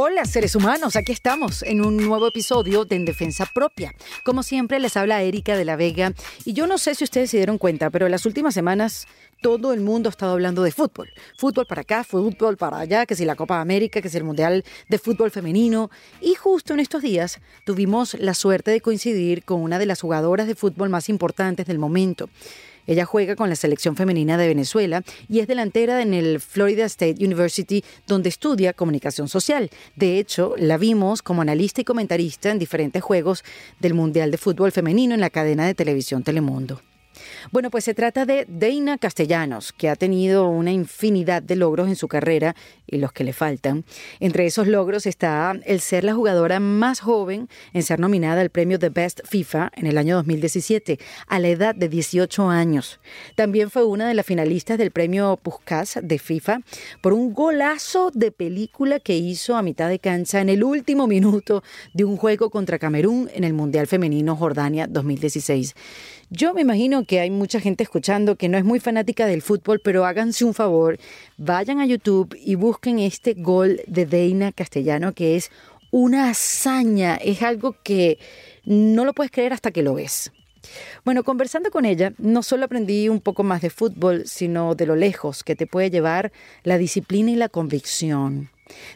Hola seres humanos, aquí estamos en un nuevo episodio de En Defensa Propia. Como siempre les habla Erika de la Vega y yo no sé si ustedes se dieron cuenta, pero en las últimas semanas todo el mundo ha estado hablando de fútbol. Fútbol para acá, fútbol para allá, que si la Copa América, que si el Mundial de Fútbol Femenino. Y justo en estos días tuvimos la suerte de coincidir con una de las jugadoras de fútbol más importantes del momento. Ella juega con la selección femenina de Venezuela y es delantera en el Florida State University, donde estudia comunicación social. De hecho, la vimos como analista y comentarista en diferentes juegos del Mundial de Fútbol Femenino en la cadena de televisión Telemundo. Bueno, pues se trata de Deina Castellanos, que ha tenido una infinidad de logros en su carrera y los que le faltan. Entre esos logros está el ser la jugadora más joven en ser nominada al premio The Best FIFA en el año 2017, a la edad de 18 años. También fue una de las finalistas del premio Puskas de FIFA por un golazo de película que hizo a mitad de cancha en el último minuto de un juego contra Camerún en el Mundial Femenino Jordania 2016. Yo me imagino que hay mucha gente escuchando que no es muy fanática del fútbol, pero háganse un favor, vayan a YouTube y busquen este gol de Deina Castellano, que es una hazaña, es algo que no lo puedes creer hasta que lo ves. Bueno, conversando con ella, no solo aprendí un poco más de fútbol, sino de lo lejos que te puede llevar la disciplina y la convicción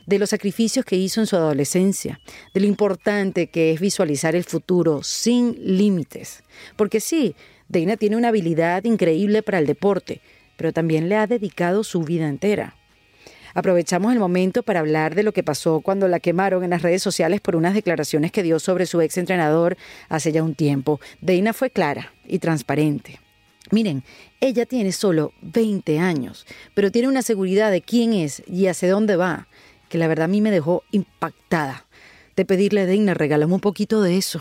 de los sacrificios que hizo en su adolescencia, de lo importante que es visualizar el futuro sin límites. Porque sí, Deina tiene una habilidad increíble para el deporte, pero también le ha dedicado su vida entera. Aprovechamos el momento para hablar de lo que pasó cuando la quemaron en las redes sociales por unas declaraciones que dio sobre su ex entrenador hace ya un tiempo. Deina fue clara y transparente. Miren, ella tiene solo 20 años, pero tiene una seguridad de quién es y hacia dónde va que la verdad a mí me dejó impactada de pedirle a Deina, regálame un poquito de eso.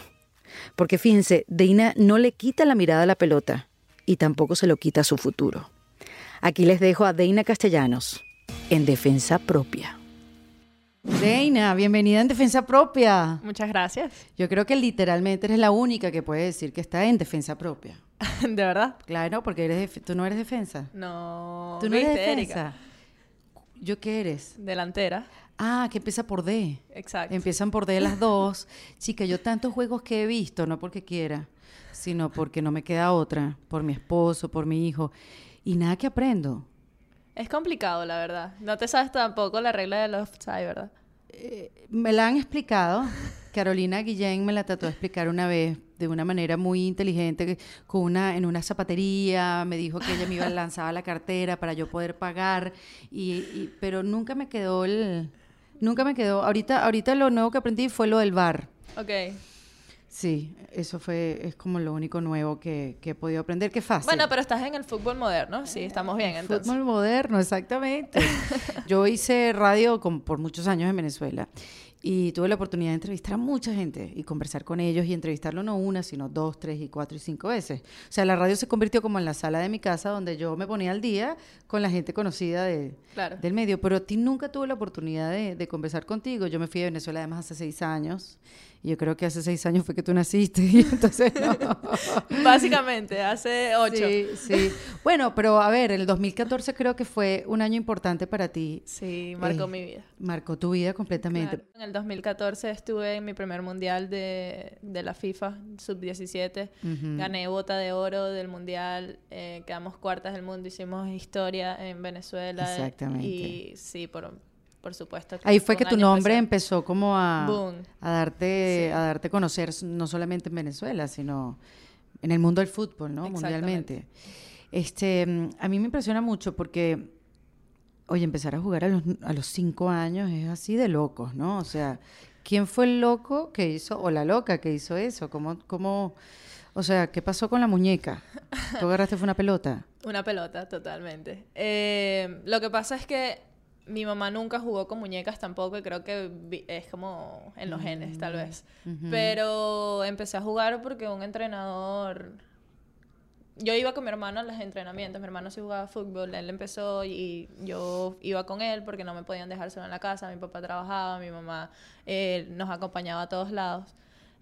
Porque fíjense, Deina no le quita la mirada a la pelota y tampoco se lo quita a su futuro. Aquí les dejo a Deina Castellanos en Defensa Propia. Deina, bienvenida en Defensa Propia. Muchas gracias. Yo creo que literalmente eres la única que puede decir que está en Defensa Propia. ¿De verdad? Claro, porque eres tú no eres defensa. No. Tú no eres defensa. ¿Yo qué eres? Delantera. Ah, que empieza por D. Exacto. Empiezan por D las dos. Chica, yo tantos juegos que he visto, no porque quiera, sino porque no me queda otra, por mi esposo, por mi hijo, y nada que aprendo. Es complicado, la verdad. No te sabes tampoco la regla del offside, ¿verdad? Eh, me la han explicado. Carolina Guillén me la trató de explicar una vez de una manera muy inteligente, con una, en una zapatería, me dijo que ella me iba a lanzar la cartera para yo poder pagar, y, pero nunca me quedó el, nunca me quedó, ahorita, ahorita lo nuevo que aprendí fue lo del bar. Ok. Sí, eso fue, es como lo único nuevo que, que, he podido aprender, qué fácil. Bueno, pero estás en el fútbol moderno, sí, estamos bien entonces. Fútbol moderno, exactamente. Yo hice radio por muchos años en Venezuela y tuve la oportunidad de entrevistar a mucha gente y conversar con ellos y entrevistarlo no una, sino dos, tres y cuatro y cinco veces. O sea, la radio se convirtió como en la sala de mi casa donde yo me ponía al día con la gente conocida de, del medio. Pero a ti nunca tuve la oportunidad de, de conversar contigo. Yo me fui a Venezuela además hace seis años yo creo que hace seis años fue que tú naciste. Y entonces, Básicamente, hace ocho. Sí, sí. Bueno, pero a ver, el 2014 creo que fue un año importante para ti. Sí, marcó eh, mi vida. Marcó tu vida completamente. En el 2014 estuve en mi primer mundial de, de la FIFA, sub-17. Gané bota de oro del mundial. Eh, quedamos cuartas del mundo. Hicimos historia en Venezuela. Exactamente. Y sí, por por supuesto. Ahí fue que tu nombre empezó como a, a darte a darte conocer no solamente en Venezuela, sino en el mundo del fútbol, ¿no? Mundialmente. Este, a mí me impresiona mucho porque, oye, empezar a jugar a los, a los cinco años es así de locos, ¿no? O sea, ¿quién fue el loco que hizo, o la loca que hizo eso? ¿Cómo, cómo, o sea, ¿qué pasó con la muñeca? ¿Tú agarraste fue una pelota? Una pelota, totalmente. Eh, lo que pasa es que mi mamá nunca jugó con muñecas tampoco y creo que es como en los genes tal vez. Mm, Pero empecé a jugar porque un entrenador... Yo iba con mi hermano a los entrenamientos, mi hermano sí jugaba fútbol, él empezó y yo iba con él porque no me podían dejar solo en la casa, mi papá trabajaba, mi mamá eh, nos acompañaba a todos lados.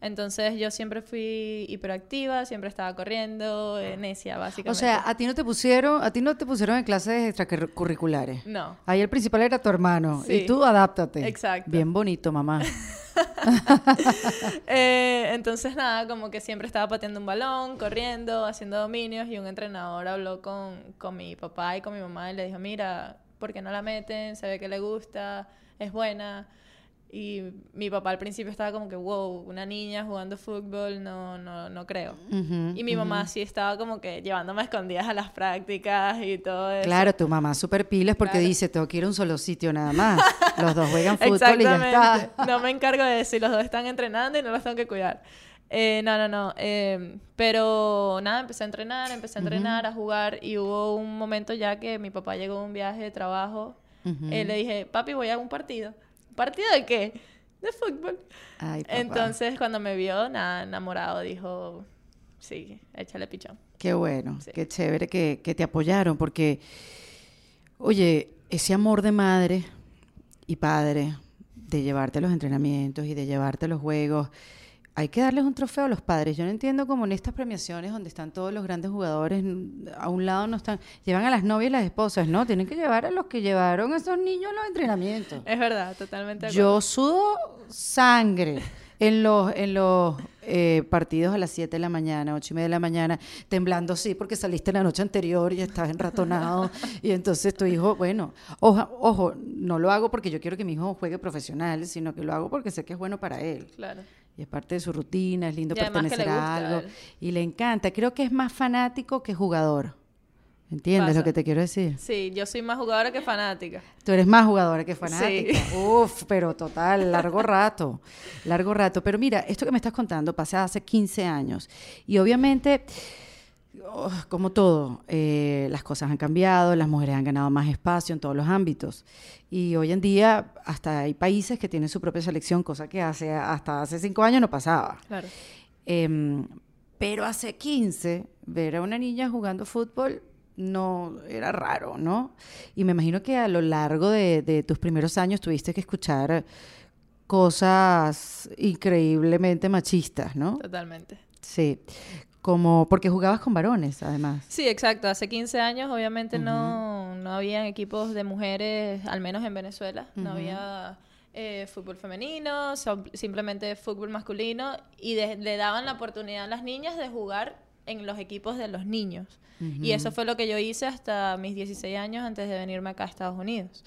Entonces yo siempre fui hiperactiva, siempre estaba corriendo, eh, necia, básicamente. O sea, a ti no te pusieron, a ti no te pusieron en clases extracurriculares. No. Ahí el principal era tu hermano. Sí. Y tú adáptate. Exacto. Bien bonito, mamá. Eh, entonces nada, como que siempre estaba pateando un balón, corriendo, haciendo dominios y un entrenador habló con, con mi papá y con mi mamá y le dijo, mira, ¿por qué no la meten? Se ve que le gusta, es buena. Y mi papá al principio estaba como que, wow, una niña jugando fútbol, no, no, no creo. Ujú, Y mi mamá ujú. sí estaba como que llevándome a escondidas a las prácticas y todo eso. Claro, tu mamá súper pilas porque Claro. dice, tengo que ir a un solo sitio nada más. Los dos juegan fútbol y ya está. No me encargo de si los dos están entrenando y no los tengo que cuidar. Eh, no, no, no. eh, pero nada, empecé a entrenar, empecé a entrenar, a jugar y hubo un momento ya que mi papá llegó de un viaje de trabajo. Eh, le dije, papi, voy a un partido. ¿Partido de qué? De fútbol. Ay, papá. Entonces, cuando me vio, nada, enamorado, dijo, sí, échale pichón. Qué bueno, Sí. qué chévere que, que te apoyaron, porque, oye, ese amor de madre y padre, de llevarte los entrenamientos y de llevarte los juegos, hay que darles un trofeo a los padres. Yo no entiendo cómo en estas premiaciones donde están todos los grandes jugadores, a un lado no están, llevan a las novias y las esposas, no, tienen que llevar a los que llevaron a esos niños a los entrenamientos. Es verdad, totalmente acuerdo. Yo sudo sangre en los, en los eh, partidos a las 7 de la mañana, 8 y media de la mañana, temblando sí porque saliste la noche anterior y estabas enratonado. y entonces tu hijo, bueno, ojo, ojo, no lo hago porque yo quiero que mi hijo juegue profesional, sino que lo hago porque sé que es bueno para él. Claro. Y es parte de su rutina, es lindo Y pertenecer a algo. él. Y le encanta. Creo que es más fanático que jugador. ¿Entiendes Pasa. lo que te quiero decir? Sí, yo soy más jugadora que fanática. Tú eres más jugadora que fanática. Uf, pero total, largo rato. Largo rato. Pero mira, esto que me estás contando pasa hace 15 años. Y obviamente, oh, como todo, eh, las cosas han cambiado, las mujeres han ganado más espacio en todos los ámbitos. Y hoy en día, hasta hay países que tienen su propia selección, cosa que hace, hasta hace 5 años no pasaba. Claro. Em, pero hace 15, ver a una niña jugando fútbol no era raro, ¿no? Y me imagino que a lo largo de, de tus primeros años tuviste que escuchar cosas increíblemente machistas, ¿no? Totalmente. Sí. Como porque jugabas con varones, además. Sí, exacto. Hace 15 años obviamente no, no habían equipos de mujeres, al menos en Venezuela. No había eh, fútbol femenino, so- simplemente fútbol masculino y de- le daban la oportunidad a las niñas de jugar en los equipos de los niños. Y eso fue lo que yo hice hasta mis 16 años antes de venirme acá a Estados Unidos.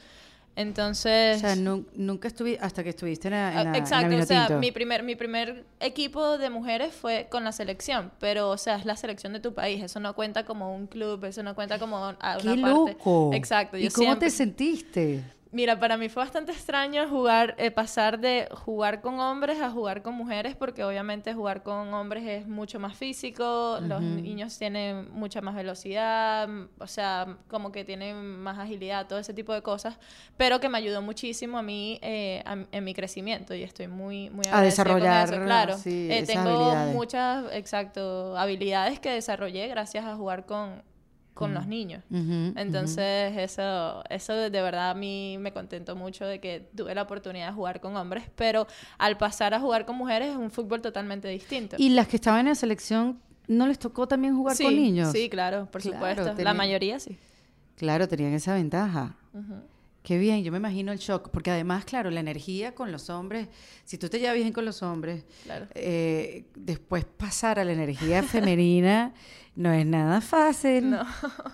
Entonces... O sea, nu- nunca estuviste, hasta que estuviste en la, en la- en la Exacto, o sea, mi primer, mi primer equipo de mujeres fue con la selección, pero, o sea, es la selección de tu país, eso no cuenta como un club, eso no cuenta como a una ¡Qué parte. loco! Exacto, ¿Y yo cómo siempre- te sentiste? Mira, para mí fue bastante extraño jugar, eh, pasar de jugar con hombres a jugar con mujeres, porque obviamente jugar con hombres es mucho más físico, los niños tienen mucha más velocidad, o sea, como que tienen más agilidad, todo ese tipo de cosas, pero que me ayudó muchísimo a mí eh, a- en mi crecimiento y estoy muy, muy A con desarrollar, eso, claro. sí, Eh, tengo habilidades. muchas, exacto, habilidades que desarrollé gracias a jugar con, con los niños. Entonces, eso, eso de verdad a mí me contentó mucho de que tuve la oportunidad de jugar con hombres, pero al pasar a jugar con mujeres es un fútbol totalmente distinto. ¿Y las que estaban en la selección no les tocó también jugar sí, con niños? Sí, claro, por Claro, supuesto. La mayoría sí. Claro, tenían esa ventaja. Qué bien, yo me imagino el shock, porque además, claro, la energía con los hombres, si tú te llevas bien con los hombres, Claro. eh, después pasar a la energía femenina no es nada fácil, No.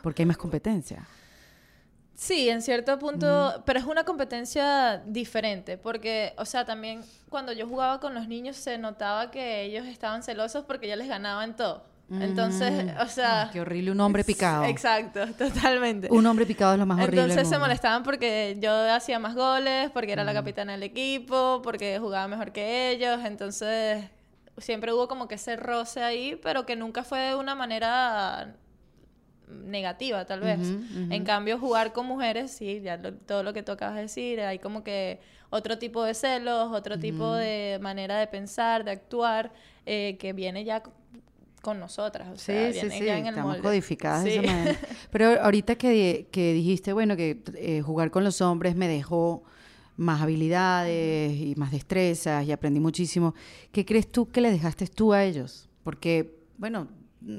porque hay más competencia. Sí, en cierto punto, pero es una competencia diferente, porque, o sea, también cuando yo jugaba con los niños se notaba que ellos estaban celosos porque yo les ganaba en todo. Entonces, o sea... Qué horrible, un hombre picado. Exacto, totalmente. Un hombre picado es lo más horrible. Entonces se molestaban porque yo hacía más goles, porque era la capitana del equipo, porque jugaba mejor que ellos. Entonces siempre hubo como que ese roce ahí, pero que nunca fue de una manera negativa, tal vez. En cambio, jugar con mujeres, sí, ya lo- todo lo que tú acabas de decir, hay como que otro tipo de celos, otro tipo de manera de pensar, de actuar, eh, que viene ya con nosotras. O Sí, sea, sí, viene sí, ya en el estamos molde. codificadas de esa manera. Pero ahorita que, que dijiste, bueno, que eh, jugar con los hombres me dejó más habilidades y más destrezas y aprendí muchísimo. ¿Qué crees tú que le dejaste tú a ellos? Porque, bueno,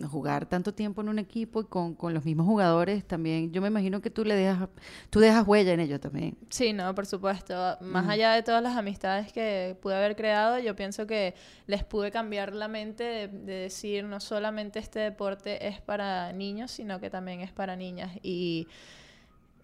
jugar tanto tiempo en un equipo y con, con, los mismos jugadores también, yo me imagino que tú le dejas, tú dejas huella en ellos también. Sí, no, por supuesto. Más allá de todas las amistades que pude haber creado, yo pienso que les pude cambiar la mente de, de, decir no solamente este deporte es para niños, sino que también es para niñas. Y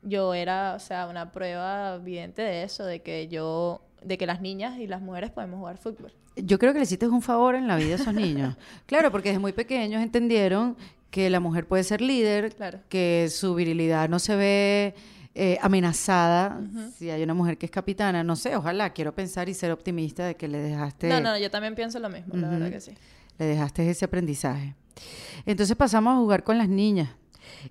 yo era, o sea, una prueba evidente de eso, de que yo, de que las niñas y las mujeres podemos jugar fútbol yo creo que le hiciste un favor en la vida a esos niños. claro, porque desde muy pequeños entendieron que la mujer puede ser líder, que su virilidad no se ve eh, amenazada si hay una mujer que es capitana. No sé, ojalá, quiero pensar y ser optimista de que le dejaste... No, no, yo también pienso lo mismo, la verdad que sí. Le dejaste ese aprendizaje. Entonces pasamos a jugar con las niñas.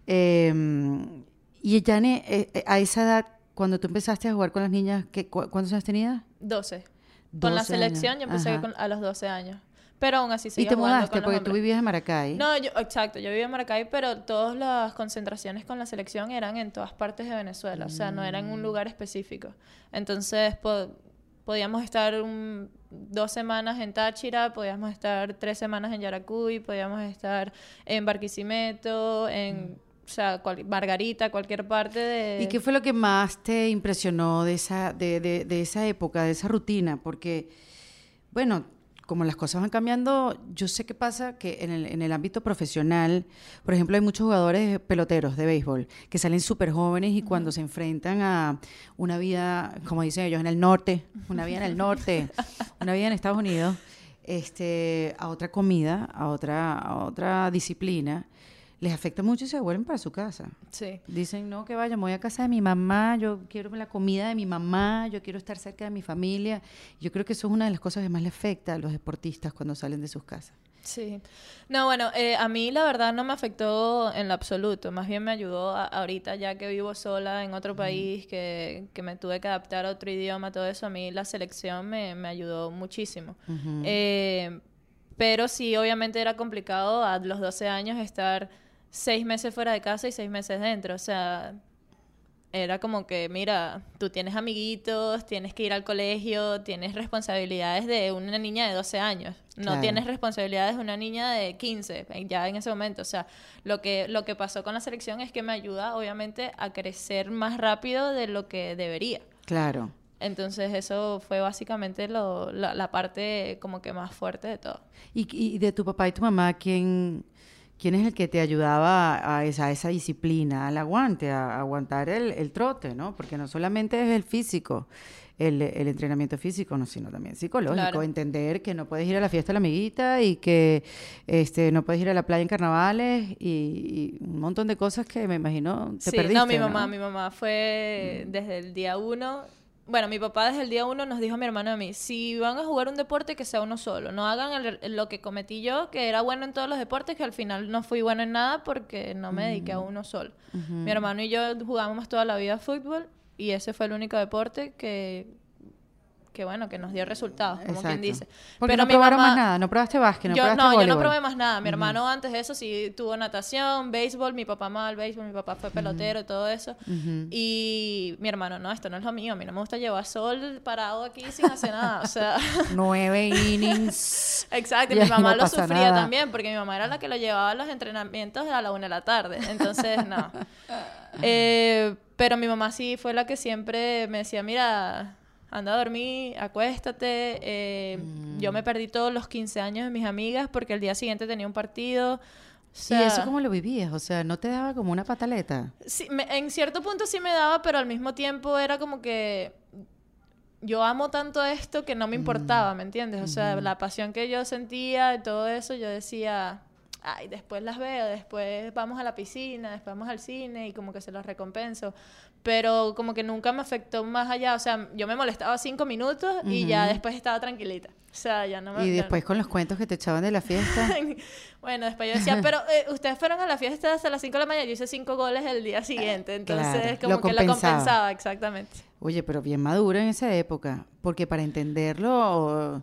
Em, y ya eh, eh, a esa edad, cuando tú empezaste a jugar con las niñas, ¿qué, ¿cuántos años tenías? 12. Con la selección yo empecé a los 12 años. Pero aún así seguía ¿Y te mudaste porque tú vivías en Maracay? No, yo, exacto, yo vivía en Maracay, pero todas las concentraciones con la selección eran en todas partes de Venezuela, o sea, no era en un mm. lugar específico. Entonces, podíamos estar dos semanas en Táchira, podíamos estar tres semanas en Yaracuy, podíamos estar en Barquisimeto, en... Mm. O sea, Margarita, cualquier parte de... ¿Y qué fue lo que más te impresionó de esa, de, de, de esa época, de esa rutina? Porque, bueno, como las cosas van cambiando, yo sé qué pasa que en el, en el ámbito profesional, por ejemplo, hay muchos jugadores peloteros de béisbol que salen súper jóvenes y cuando se enfrentan a una vida, como dicen ellos, en el norte, una vida en el norte, una vida en Estados Unidos, este, a otra comida, a otra, a otra disciplina, les afecta mucho y se vuelven para su casa. Sí. Dicen, no, que vaya, voy a casa de mi mamá, yo quiero la comida de mi mamá, yo quiero estar cerca de mi familia. Yo creo que eso es una de las cosas que más le afecta a los deportistas cuando salen de sus casas. Sí. No, bueno, eh, a mí la verdad no me afectó en lo absoluto. Más bien me ayudó ahorita, ya que vivo sola en otro país, que, que, me tuve que adaptar a otro idioma, todo eso. A mí la selección me, me ayudó muchísimo. eh, pero sí, obviamente era complicado a los 12 años estar seis meses fuera de casa y seis meses dentro. O sea, era como que, mira, tú tienes amiguitos, tienes que ir al colegio, tienes responsabilidades de una niña de 12 años. No tienes responsabilidades de una niña de 15, ya en ese momento. O sea, lo que, lo que pasó con la selección es que me ayuda, obviamente, a crecer más rápido de lo que debería. Claro. Entonces eso fue básicamente lo, la, parte como que más fuerte de todo. ¿Y, ¿Y, de tu papá y tu mamá, quién, ¿Quién es el que te ayudaba a esa, esa disciplina, al aguante, a, aguantar el, el, trote, ¿no? Porque no solamente es el físico, el, el entrenamiento físico, no, sino también psicológico. Entender que no puedes ir a la fiesta de la amiguita y que este, no puedes ir a la playa en carnavales y, un montón de cosas que me imagino te sí, No, mi mamá, mi mamá fue desde el día uno bueno, mi papá desde el día uno nos dijo a mi hermano y a mí, si van a jugar un deporte que sea uno solo, no hagan lo que cometí yo, que era bueno en todos los deportes, que al final no fui bueno en nada porque no me dediqué a uno solo. Mi hermano y yo jugamos toda la vida fútbol y ese fue el único deporte que que bueno, que nos dio resultados, como quien dice. Porque no probaron más nada, no probaste básquet, no yo, No, yo no probé más nada. Mi hermano antes de eso sí tuvo natación, béisbol, mi papá mal béisbol, mi papá fue pelotero y todo eso. Y mi hermano, no, esto no es lo mío, a mí no me gusta llevar sol parado aquí sin hacer nada, o sea... Nueve innings. Exacto, y mi mamá lo sufría también, porque mi mamá era la que lo llevaba a los entrenamientos a la una de la tarde, entonces no. Eh, pero mi mamá sí fue la que siempre me decía, mira anda a dormir, acuéstate. Eh, yo me mm. perdí todos los 15 años de mis amigas porque el día siguiente tenía un partido. ¿Y eso cómo lo vivías? O sea, ¿no te daba como una pataleta? Sí, en cierto punto sí me daba, pero al mismo tiempo era como que yo amo tanto esto que no me importaba, mm. ¿me entiendes? O sea, la pasión que yo sentía y todo eso, yo decía, ay, después las veo, después vamos a la piscina, después vamos al cine y como que se los recompenso pero como que nunca me afectó más allá. O sea, yo me molestaba cinco minutos y ya después estaba tranquilita. O sea, ya no me... Y después con los cuentos que te echaban de la fiesta. bueno, después yo decía, pero eh, ustedes fueron a la fiesta hasta las 5 de la mañana, yo hice cinco goles el día siguiente, entonces como que lo compensaba, exactamente. Oye, pero bien maduro en esa época, porque para entenderlo...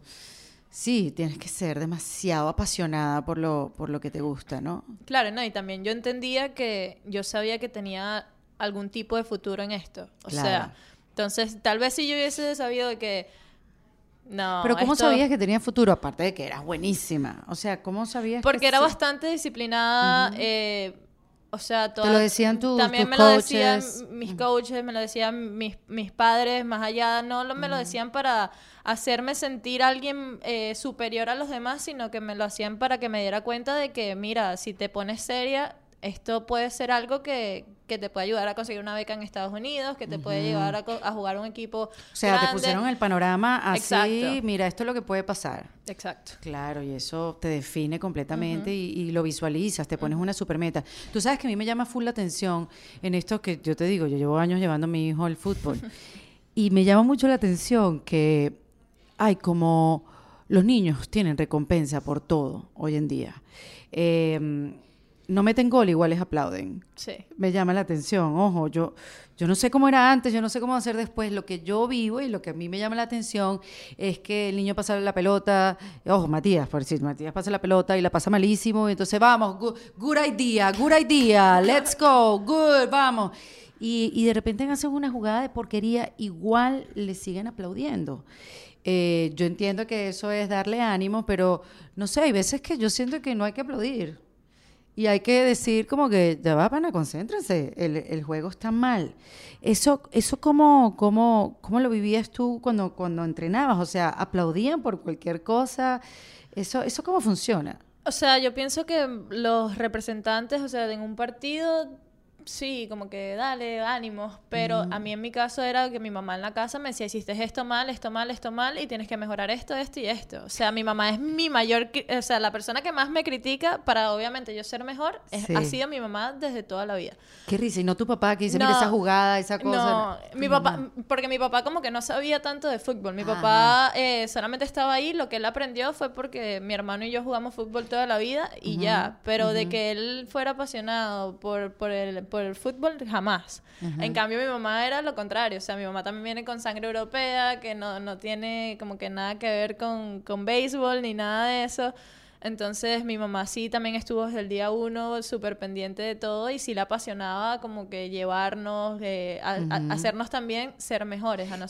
Sí, tienes que ser demasiado apasionada por lo, por lo que te gusta, ¿no? Claro, no, y también yo entendía que yo sabía que tenía algún tipo de futuro en esto. O sea, Entonces, tal vez si yo hubiese sabido de que no. Pero ¿cómo esto- sabías que tenía futuro? Aparte de que eras buenísima. O sea, ¿cómo sabías Porque que era bastante disciplinada. eh, o sea, toda- lo decían tus- También tus me lo decían coaches. mis coaches, me lo decían mis, mis padres, más allá. No lo, me lo decían para hacerme sentir alguien eh, superior a los demás, sino que me lo hacían para que me diera cuenta de que, mira, si te pones seria, esto puede ser algo que, que te puede ayudar a conseguir una beca en Estados Unidos, que te puede llevar a, a jugar un equipo O sea, te pusieron el panorama así, Exacto. mira, esto es lo que puede pasar. Exacto. Claro, y eso te define completamente y, y lo visualizas, te pones una super meta. Tú sabes que a mí me llama full la atención en esto que yo te digo, yo llevo años llevando a mi hijo al fútbol y me llama mucho la atención que hay como los niños tienen recompensa por todo hoy en día. Eh, no meten gol, igual les aplauden Sí. me llama la atención. Ojo, yo, yo no sé cómo era antes, yo no sé cómo va a ser después. Lo que yo vivo y lo que a mí me llama la atención es que el niño pasa la pelota, ojo, Matías, por decir, Matías pasa la pelota y la pasa malísimo, y entonces vamos, good, good idea, good idea, let's go, good, vamos. Y, y de repente hacen una jugada de porquería, igual le siguen aplaudiendo. Eh, yo entiendo que eso es darle ánimo, pero no sé, hay veces que yo siento que no hay que aplaudir. Y hay que decir como que, ya va, pana, concéntrense, el, el juego está mal. Eso, eso cómo, cómo, ¿Cómo lo vivías tú cuando, cuando entrenabas? O sea, ¿aplaudían por cualquier cosa? ¿Eso, eso cómo funciona? O sea, yo pienso que los representantes, o sea, en un partido, sí, como que dale, ánimos, pero a mí en mi caso era que mi mamá en la casa me decía, hiciste esto mal, esto mal, esto mal, y tienes que mejorar esto, esto y esto. O sea, mi mamá es mi mayor, o sea, la persona que más me critica para obviamente yo ser mejor, es- Sí. ha sido mi mamá desde toda la vida. Qué risa, y no tu papá que dice, mira No. esa jugada, esa cosa. No, mi mamá. papá, porque mi papá como que no sabía tanto de fútbol. Mi Ajá. papá eh, solamente estaba ahí, lo que él aprendió fue porque mi hermano y yo jugamos fútbol toda la vida y ya. Pero de que él fuera apasionado por, por, el, por el fútbol, jamás. En cambio, mi mamá era lo contrario. O sea, mi mamá también viene con sangre europea, que no, no tiene como que nada que ver con, con béisbol ni nada de eso. Entonces mi mamá sí también estuvo desde el día uno súper pendiente de todo y sí la apasionaba como que llevarnos, eh, a, a- hacernos también ser mejores a nosotros.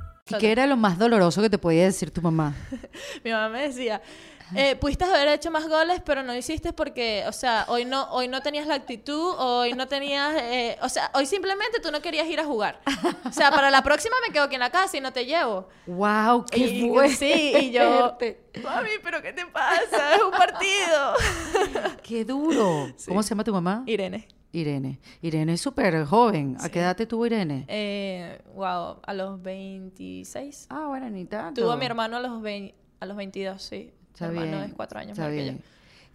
¿Y qué era lo más doloroso que te podía decir tu mamá? Mi mamá me decía, eh, pudiste haber hecho más goles, pero no hiciste porque, o sea, hoy no, hoy no tenías la actitud, hoy no tenías, eh, o sea, hoy simplemente tú no querías ir a jugar. O sea, para la próxima me quedo aquí en la casa y no te llevo. ¡Wow! ¡Qué Y- fuerte! Sí, y yo, mami, pero ¿qué te pasa? Es un partido. ¡Qué duro! ¿Cómo se llama tu mamá? Irene. Irene. Irene es súper joven. ¿A qué edad te tuvo Irene? Eh, wow, a los 26. Ah, bueno, ni tanto. Tuvo a mi hermano a los, 20 a los 22, sí. Está mi hermano bien, es cuatro años está mayor que yo.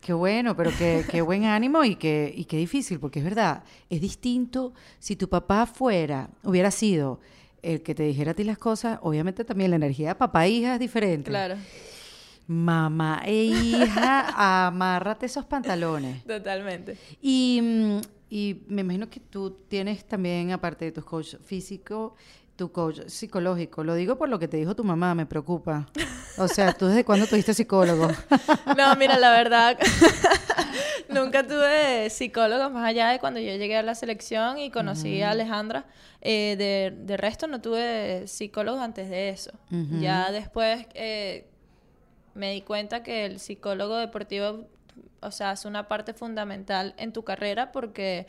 Qué bueno, pero qué, qué buen ánimo y qué, y qué difícil, porque es verdad, es distinto si tu papá fuera, hubiera sido el que te dijera a ti las cosas, obviamente también la energía de papá e hija es diferente. Claro, Mamá e hija, amárrate esos pantalones. totalmente. Y, mm, y me imagino que tú tienes también, aparte de tu coach físico, tu coach psicológico. Lo digo por lo que te dijo tu mamá, me preocupa. O sea, ¿tú desde cuándo tuviste psicólogo? No, mira, la verdad, nunca tuve psicólogos más allá de cuando yo llegué a la selección y conocí a Alejandra. Eh, de, de resto, no tuve psicólogos antes de eso. Ya después eh, me di cuenta que el psicólogo deportivo, o sea, es una parte fundamental en tu carrera porque...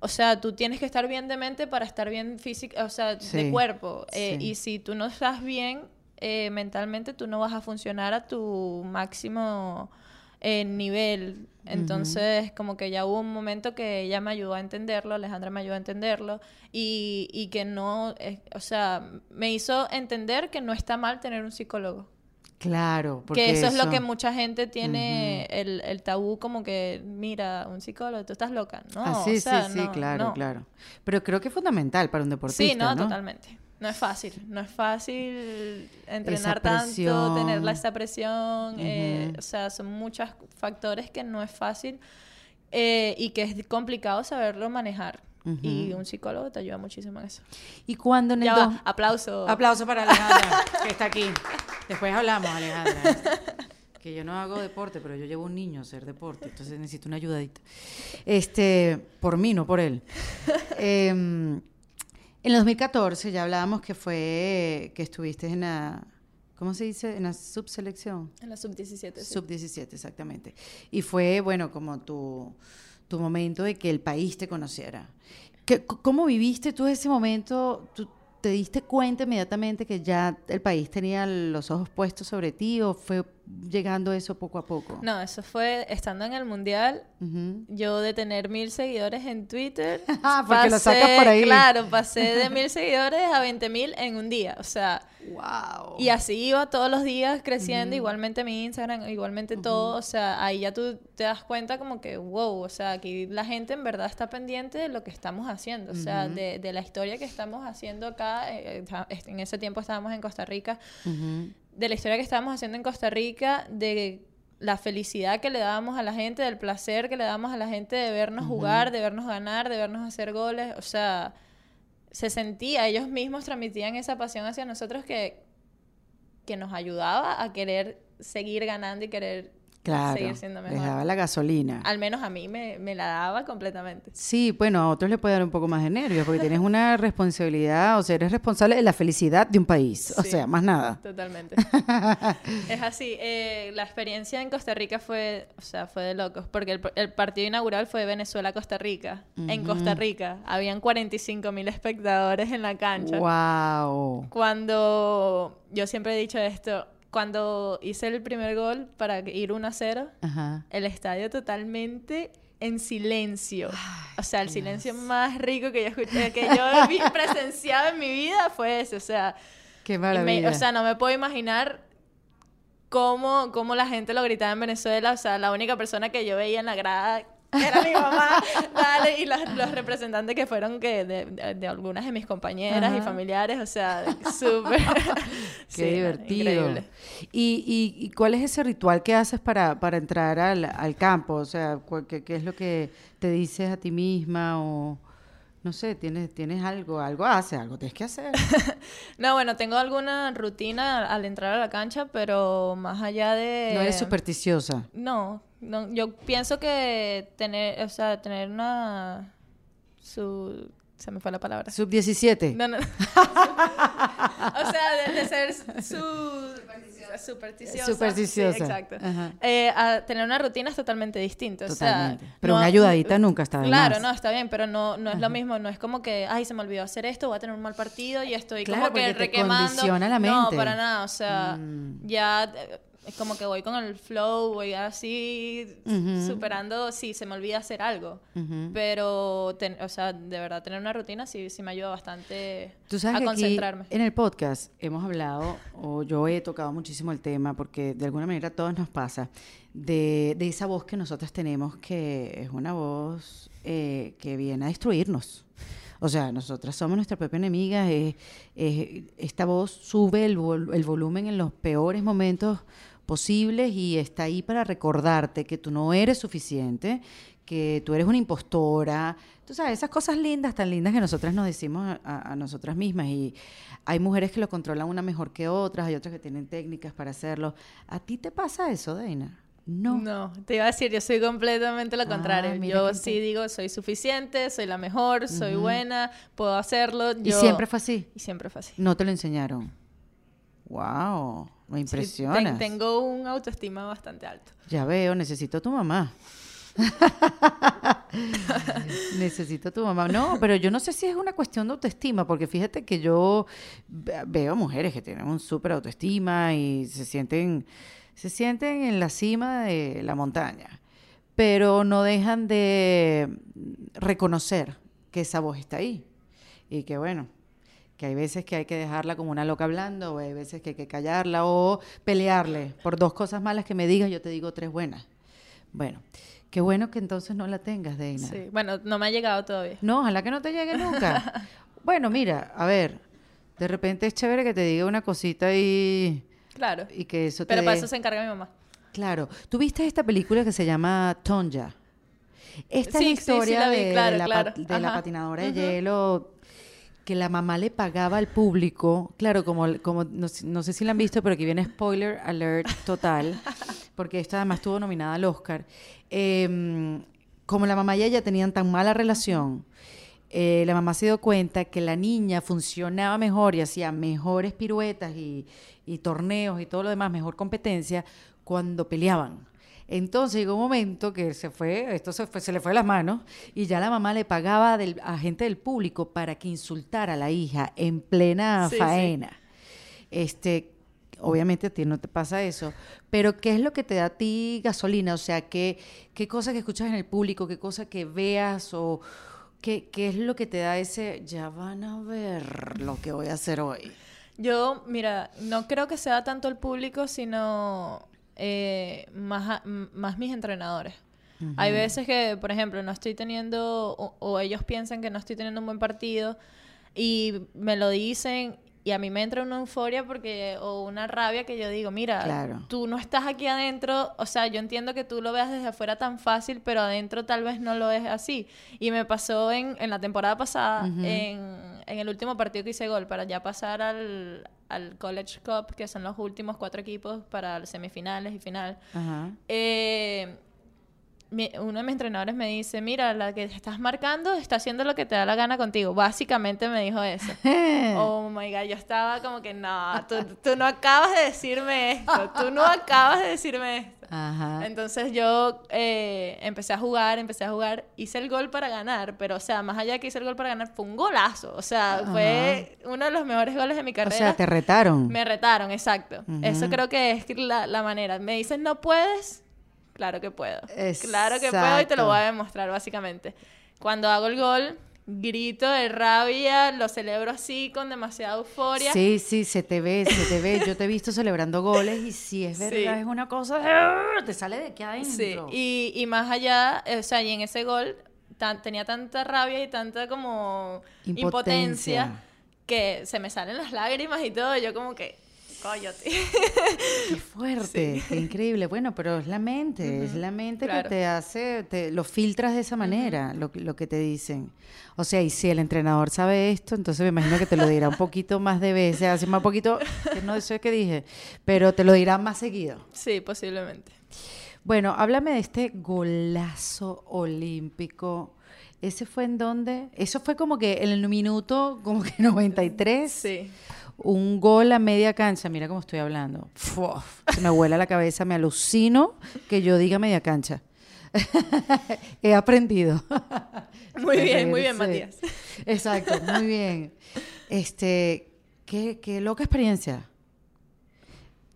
O sea, tú tienes que estar bien de mente para estar bien física, o sea, Sí, de cuerpo. Eh, sí. Y si tú no estás bien eh, mentalmente, tú no vas a funcionar a tu máximo eh, nivel. Entonces, como que ya hubo un momento que ella me ayudó a entenderlo, Alejandra me ayudó a entenderlo, y, y que no, eh, o sea, me hizo entender que no está mal tener un psicólogo. Claro, porque Que eso, es lo que mucha gente tiene el, el tabú como que, mira, un psicólogo, tú estás loca. No, Ah, sí, o sea, sí, sí, no, claro, no. claro. Pero creo que es fundamental para un deportista, Sí, no, ¿no? totalmente. no es fácil, no es fácil entrenar tanto, tener la- esa presión, eh, o sea, son muchos factores que no es fácil eh, y que es complicado saberlo manejar. Y un psicólogo te ayuda muchísimo en eso. Y cuando en el Ya dos- va, aplauso. Aplauso para Alejandra, que está aquí. Después hablamos, Alejandra. Que yo no hago deporte, pero yo llevo un niño a hacer deporte, entonces necesito una ayudadita. Este, por mí, no por él. Em, en el 2014 ya hablábamos que fue que estuviste en la, ¿cómo se dice? En la subselección. En la sub-17. sí. Sub-17, exactamente. Y fue, bueno, como tu, tu momento de que el país te conociera. ¿Qué- c- ¿Cómo viviste tú ese momento? ¿Tú te diste cuenta inmediatamente que ya el país tenía los ojos puestos sobre ti o fue llegando eso poco a poco? No, eso fue estando en el mundial. Yo de tener mil seguidores en Twitter. Ah, porque lo sacas por ahí. Claro, pasé de mil seguidores a 20 mil en un día. O sea, ¡Wow! y así iba todos los días creciendo, igualmente mi Instagram, igualmente todo. O sea, ahí ya tú te das cuenta como que, wow, o sea, aquí la gente en verdad está pendiente de lo que estamos haciendo. O sea, de, de la historia que estamos haciendo acá. eh, eh, en ese tiempo estábamos en Costa Rica. De la historia que estábamos haciendo en Costa Rica, de la felicidad que le dábamos a la gente, del placer que le damos a la gente de vernos jugar, de vernos ganar, de vernos hacer goles. O sea, se sentía, ellos mismos transmitían esa pasión hacia nosotros que, que nos ayudaba a querer seguir ganando y querer Claro, seguir siendo les daba la gasolina. Al menos a mí me, me la daba completamente. Sí, bueno, a otros le puede dar un poco más de nervios porque tienes una responsabilidad, o sea, eres responsable de la felicidad de un país, o Sí. sea, más nada. Totalmente. es así. eh, la experiencia en Costa Rica fue, o sea, fue de locos, porque el, el partido inaugural fue Venezuela-Costa Rica. En Costa Rica habían 45 mil espectadores en la cancha. Wow. Cuando, yo siempre he dicho esto, cuando hice el primer gol para ir 1 a 0, Ajá. el estadio totalmente en silencio. o sea, el silencio más rico que yo escuché, que yo vi presenciado en mi vida fue ese. O sea, Qué me- maravilla. o sea, no me puedo imaginar cómo, cómo la gente lo gritaba en Venezuela. O sea, la única persona que yo veía en la grada era mi mamá, dale, y los, los representantes que fueron que de, de- de algunas de mis compañeras y Ajá. familiares. O sea, súper. Qué Sí, divertido. increíble. ¿Y, y, y cuál es ese ritual que haces para, para entrar al, al campo? O sea, ¿qué, qué es lo que te dices a ti misma o no sé, tienes, tienes algo, algo haces, algo tienes que hacer? No, bueno, tengo alguna rutina al entrar a la cancha, pero más allá de... No eres supersticiosa. No, no, yo pienso que tener, o sea, tener una... Su... Se me fue la palabra. Sub 17. No, no. o sea, de, de ser su... Supersticiosa. Supersticiosa. Sí, exacto. Eh, a tener una rutina es totalmente distinto. o sea, Totalmente. Pero no- una ayudadita nunca está de Claro, más. no, está bien, pero no, no es lo mismo. No es como que, ay, se me olvidó hacer esto, voy a tener un mal partido y estoy Claro, como que te requemando. condiciona la No, para nada. O sea, Mm. ya eh, es como que voy con el flow, voy así Ujú. superando. Sí, se me olvida hacer algo. Ujú. Pero, ten- o sea, de verdad, tener una rutina sí, sí me ayuda bastante Tú sabes a que aquí concentrarme. en el podcast hemos hablado, o yo he tocado muchísimo el tema, porque de alguna manera a todos nos pasa, de, de esa voz que nosotras tenemos, que es una voz eh, que viene a destruirnos. O sea, nosotras somos nuestra propia enemiga. eh, eh, esta voz sube el, vol- el volumen en los peores momentos posibles y está ahí para recordarte que tú no eres suficiente, que tú eres una impostora. Tú sabes, esas cosas lindas, tan lindas que nosotras nos decimos a, nosotras mismas. Y hay mujeres que lo controlan una mejor que otras, hay otras que tienen técnicas para hacerlo. ¿A ti te pasa eso, Deina? No. No, te iba a decir, yo soy completamente lo Ah, contrario. yo sí digo, soy suficiente, soy la mejor, soy buena, puedo hacerlo. ¿Y siempre fue así? Y siempre fue así. No te lo enseñaron. Wow, me Sí, ten- tengo un autoestima bastante alto. Ya veo, necesito a tu mamá. necesito a tu mamá. No, pero yo no sé si es una cuestión de autoestima, porque fíjate que yo ve- veo mujeres que tienen un súper autoestima y se sienten, se sienten en la cima de la montaña, pero no dejan de reconocer que esa voz está ahí. Y que bueno, que hay veces que hay que dejarla como una loca hablando, o hay veces que hay que callarla o pelearle por dos cosas malas que me digas, yo te digo tres buenas. Bueno, qué bueno que entonces no la tengas, Deina. Sí. Bueno, no me ha llegado todavía. No, ojalá que no te llegue nunca. bueno, mira, a ver, De repente es chévere que te diga una cosita y, Claro. y que eso te Pero para eso se encarga mi mamá. Claro. ¿Tú viste esta película que se llama Tonja? Esta Sí, es sí, sí, la historia vi, de, claro, de la, claro. de la patinadora de hielo que la mamá le pagaba al público. Claro, como, como no, no sé si la han visto, pero aquí viene spoiler alert total, porque esta además estuvo nominada al Oscar. Eh, como la mamá y ella tenían tan mala relación, eh, la mamá se dio cuenta que la niña funcionaba mejor y hacía mejores piruetas y torneos y todo lo demás, mejor competencia, cuando peleaban. Entonces llegó un momento que se fue, esto se, fue- se le fue las manos y ya la mamá le pagaba del- a gente del público para que insultara a la hija en plena Sí, sí. faena. Este, obviamente a ti no te pasa eso, pero ¿qué es lo que te da a ti gasolina? O sea, ¿qué, qué cosas que escuchas en el público, qué cosas que veas o qué, qué es lo que te da ese, ya van a ver lo que voy a hacer hoy? Yo, mira, no creo que sea tanto el público, sino eh, más, a- más mis entrenadores. Hay veces que, por ejemplo, no estoy teniendo, o, o ellos piensan que no estoy teniendo un buen partido y me lo dicen y a mí me entra una euforia porque, o una rabia que yo digo, mira, Claro. tú no estás aquí adentro, o sea, yo entiendo que tú lo veas desde afuera tan fácil, pero adentro tal vez no lo es así. Y me pasó en, en la temporada pasada, en, en el último partido que hice gol, para ya pasar al, al College Cup, que son los últimos cuatro equipos para semifinales y final. Eh, mi- uno de mis entrenadores me dice, mira, la que estás marcando está haciendo lo que te da la gana contigo. Básicamente me dijo eso. Oh my God, yo estaba como que no, tú, tú no acabas de decirme esto, tú no acabas de decirme esto. Ajá. Entonces yo eh, empecé a jugar, empecé a jugar, hice el gol para ganar, pero o sea, más allá de que hice el gol para ganar, fue un golazo. O sea, fue uno de los mejores goles de mi O carrera. sea, te retaron. Me retaron, exacto. Eso creo que es la, la manera. Me dicen, no puedes. Claro que puedo. Claro que puedo y te lo voy a demostrar, básicamente. Cuando hago el gol, grito de rabia, lo celebro así, con demasiada euforia. Sí, sí, se te ve, se te ve. Yo te he visto celebrando goles y si es verdad, Sí. es una cosa, de- te sale de aquí adentro. Sí, y, y más allá, o sea, y en ese gol tan- tenía tanta rabia y tanta como Impotencia. impotencia. que se me salen las lágrimas y todo, y yo como que, coyote. Qué fuerte, qué increíble. Bueno, pero es la mente, es la mente que te hace, te, lo filtras de esa manera, lo, que- lo que te dicen. O sea, y si el entrenador sabe esto, entonces me imagino que te lo dirá un poquito más de veces, así más poquito, que no es que dije, pero te lo dirá más seguido. sí, posiblemente. Bueno, háblame de este golazo olímpico. ¿Ese fue en dónde? Eso fue como que en el minuto, como que 93. Sí. Un gol a media cancha. Mira cómo estoy hablando. Se me vuela la cabeza, me alucino que yo diga media cancha. He aprendido. Muy bien, muy bien, Sí. Matías. Exacto, muy bien. Este, qué, qué loca experiencia.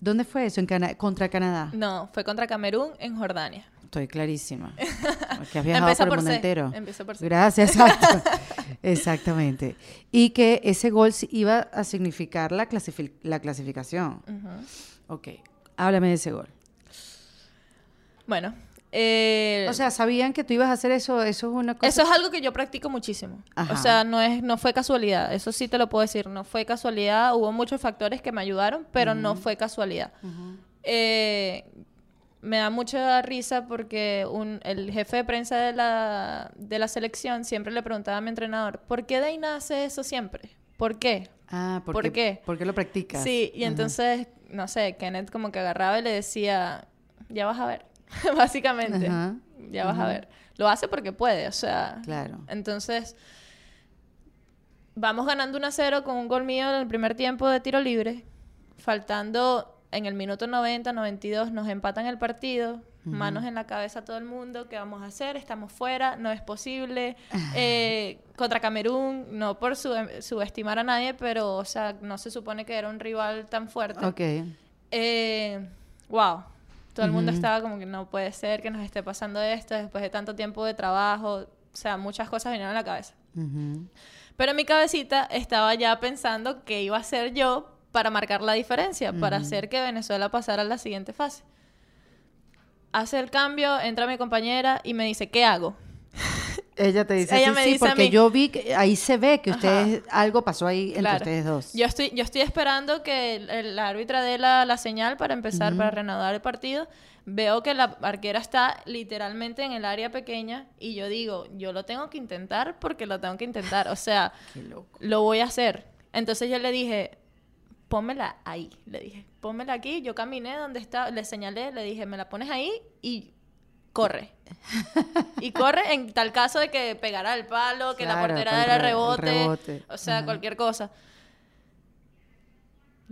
¿Dónde fue eso? En Cana- contra Canadá. No, fue contra Camerún en Jordania. Estoy clarísima. Que has viajado Empieza por el por mundo C, entero. empieza por C. Gracias, exacto. Exactamente. Y que ese gol iba a significar la, clasifi- la clasificación. Ok. Háblame de ese gol. Bueno, eh, O sea, ¿sabían que tú ibas a hacer eso? Eso es una cosa... eso es algo que yo practico muchísimo. Ajá. O sea, no es, no fue casualidad. Eso sí te lo puedo decir. No fue casualidad. Hubo muchos factores que me ayudaron, pero no fue casualidad. Eh, me da mucha risa porque un, el jefe de prensa de la, de la selección siempre le preguntaba a mi entrenador, ¿por qué Deina hace eso siempre? ¿Por qué? Ah, ¿por, ¿por qué, qué? ¿Por qué lo practicas? Sí, y entonces, no sé, Kenneth como que agarraba y le decía, ya vas a ver, básicamente, ya vas a ver. Lo hace porque puede, o sea. Claro. Entonces, vamos ganando 1 a 0 con un gol mío en el primer tiempo de tiro libre, faltando en el minuto 90, 92, nos empatan el partido. Manos en la cabeza a todo el mundo, ¿qué vamos a hacer? Estamos fuera, no es posible. Eh, contra Camerún, no por sub- subestimar a nadie, pero, o sea, no se supone que era un rival tan fuerte. Ok. Eh, wow. Todo el mundo estaba como que no puede ser que nos esté pasando esto después de tanto tiempo de trabajo. O sea, muchas cosas vinieron a la cabeza. Ujú. Pero en mi cabecita estaba ya pensando qué iba a hacer yo para marcar la diferencia, para hacer que Venezuela pasara a la siguiente fase. Hace el cambio, entra mi compañera y me dice, ¿qué hago? Ella te dice Ella así, me sí, dice porque yo vi que ahí se ve que Ajá. ustedes algo pasó ahí entre Claro. ustedes dos. Yo estoy, yo estoy esperando que el, árbitra dé la, la señal para empezar, para reanudar el partido. Veo que la arquera está literalmente en el área pequeña y yo digo, yo lo tengo que intentar porque lo tengo que intentar. O sea, lo voy a hacer. Entonces yo le dije, pónmela ahí, le dije, pónmela aquí. Yo caminé donde está, le señalé, le dije, me la pones ahí y corre. y corre en tal caso de que pegara el palo, que la portera diera rebote, rebote. o sea, Ajá. cualquier cosa.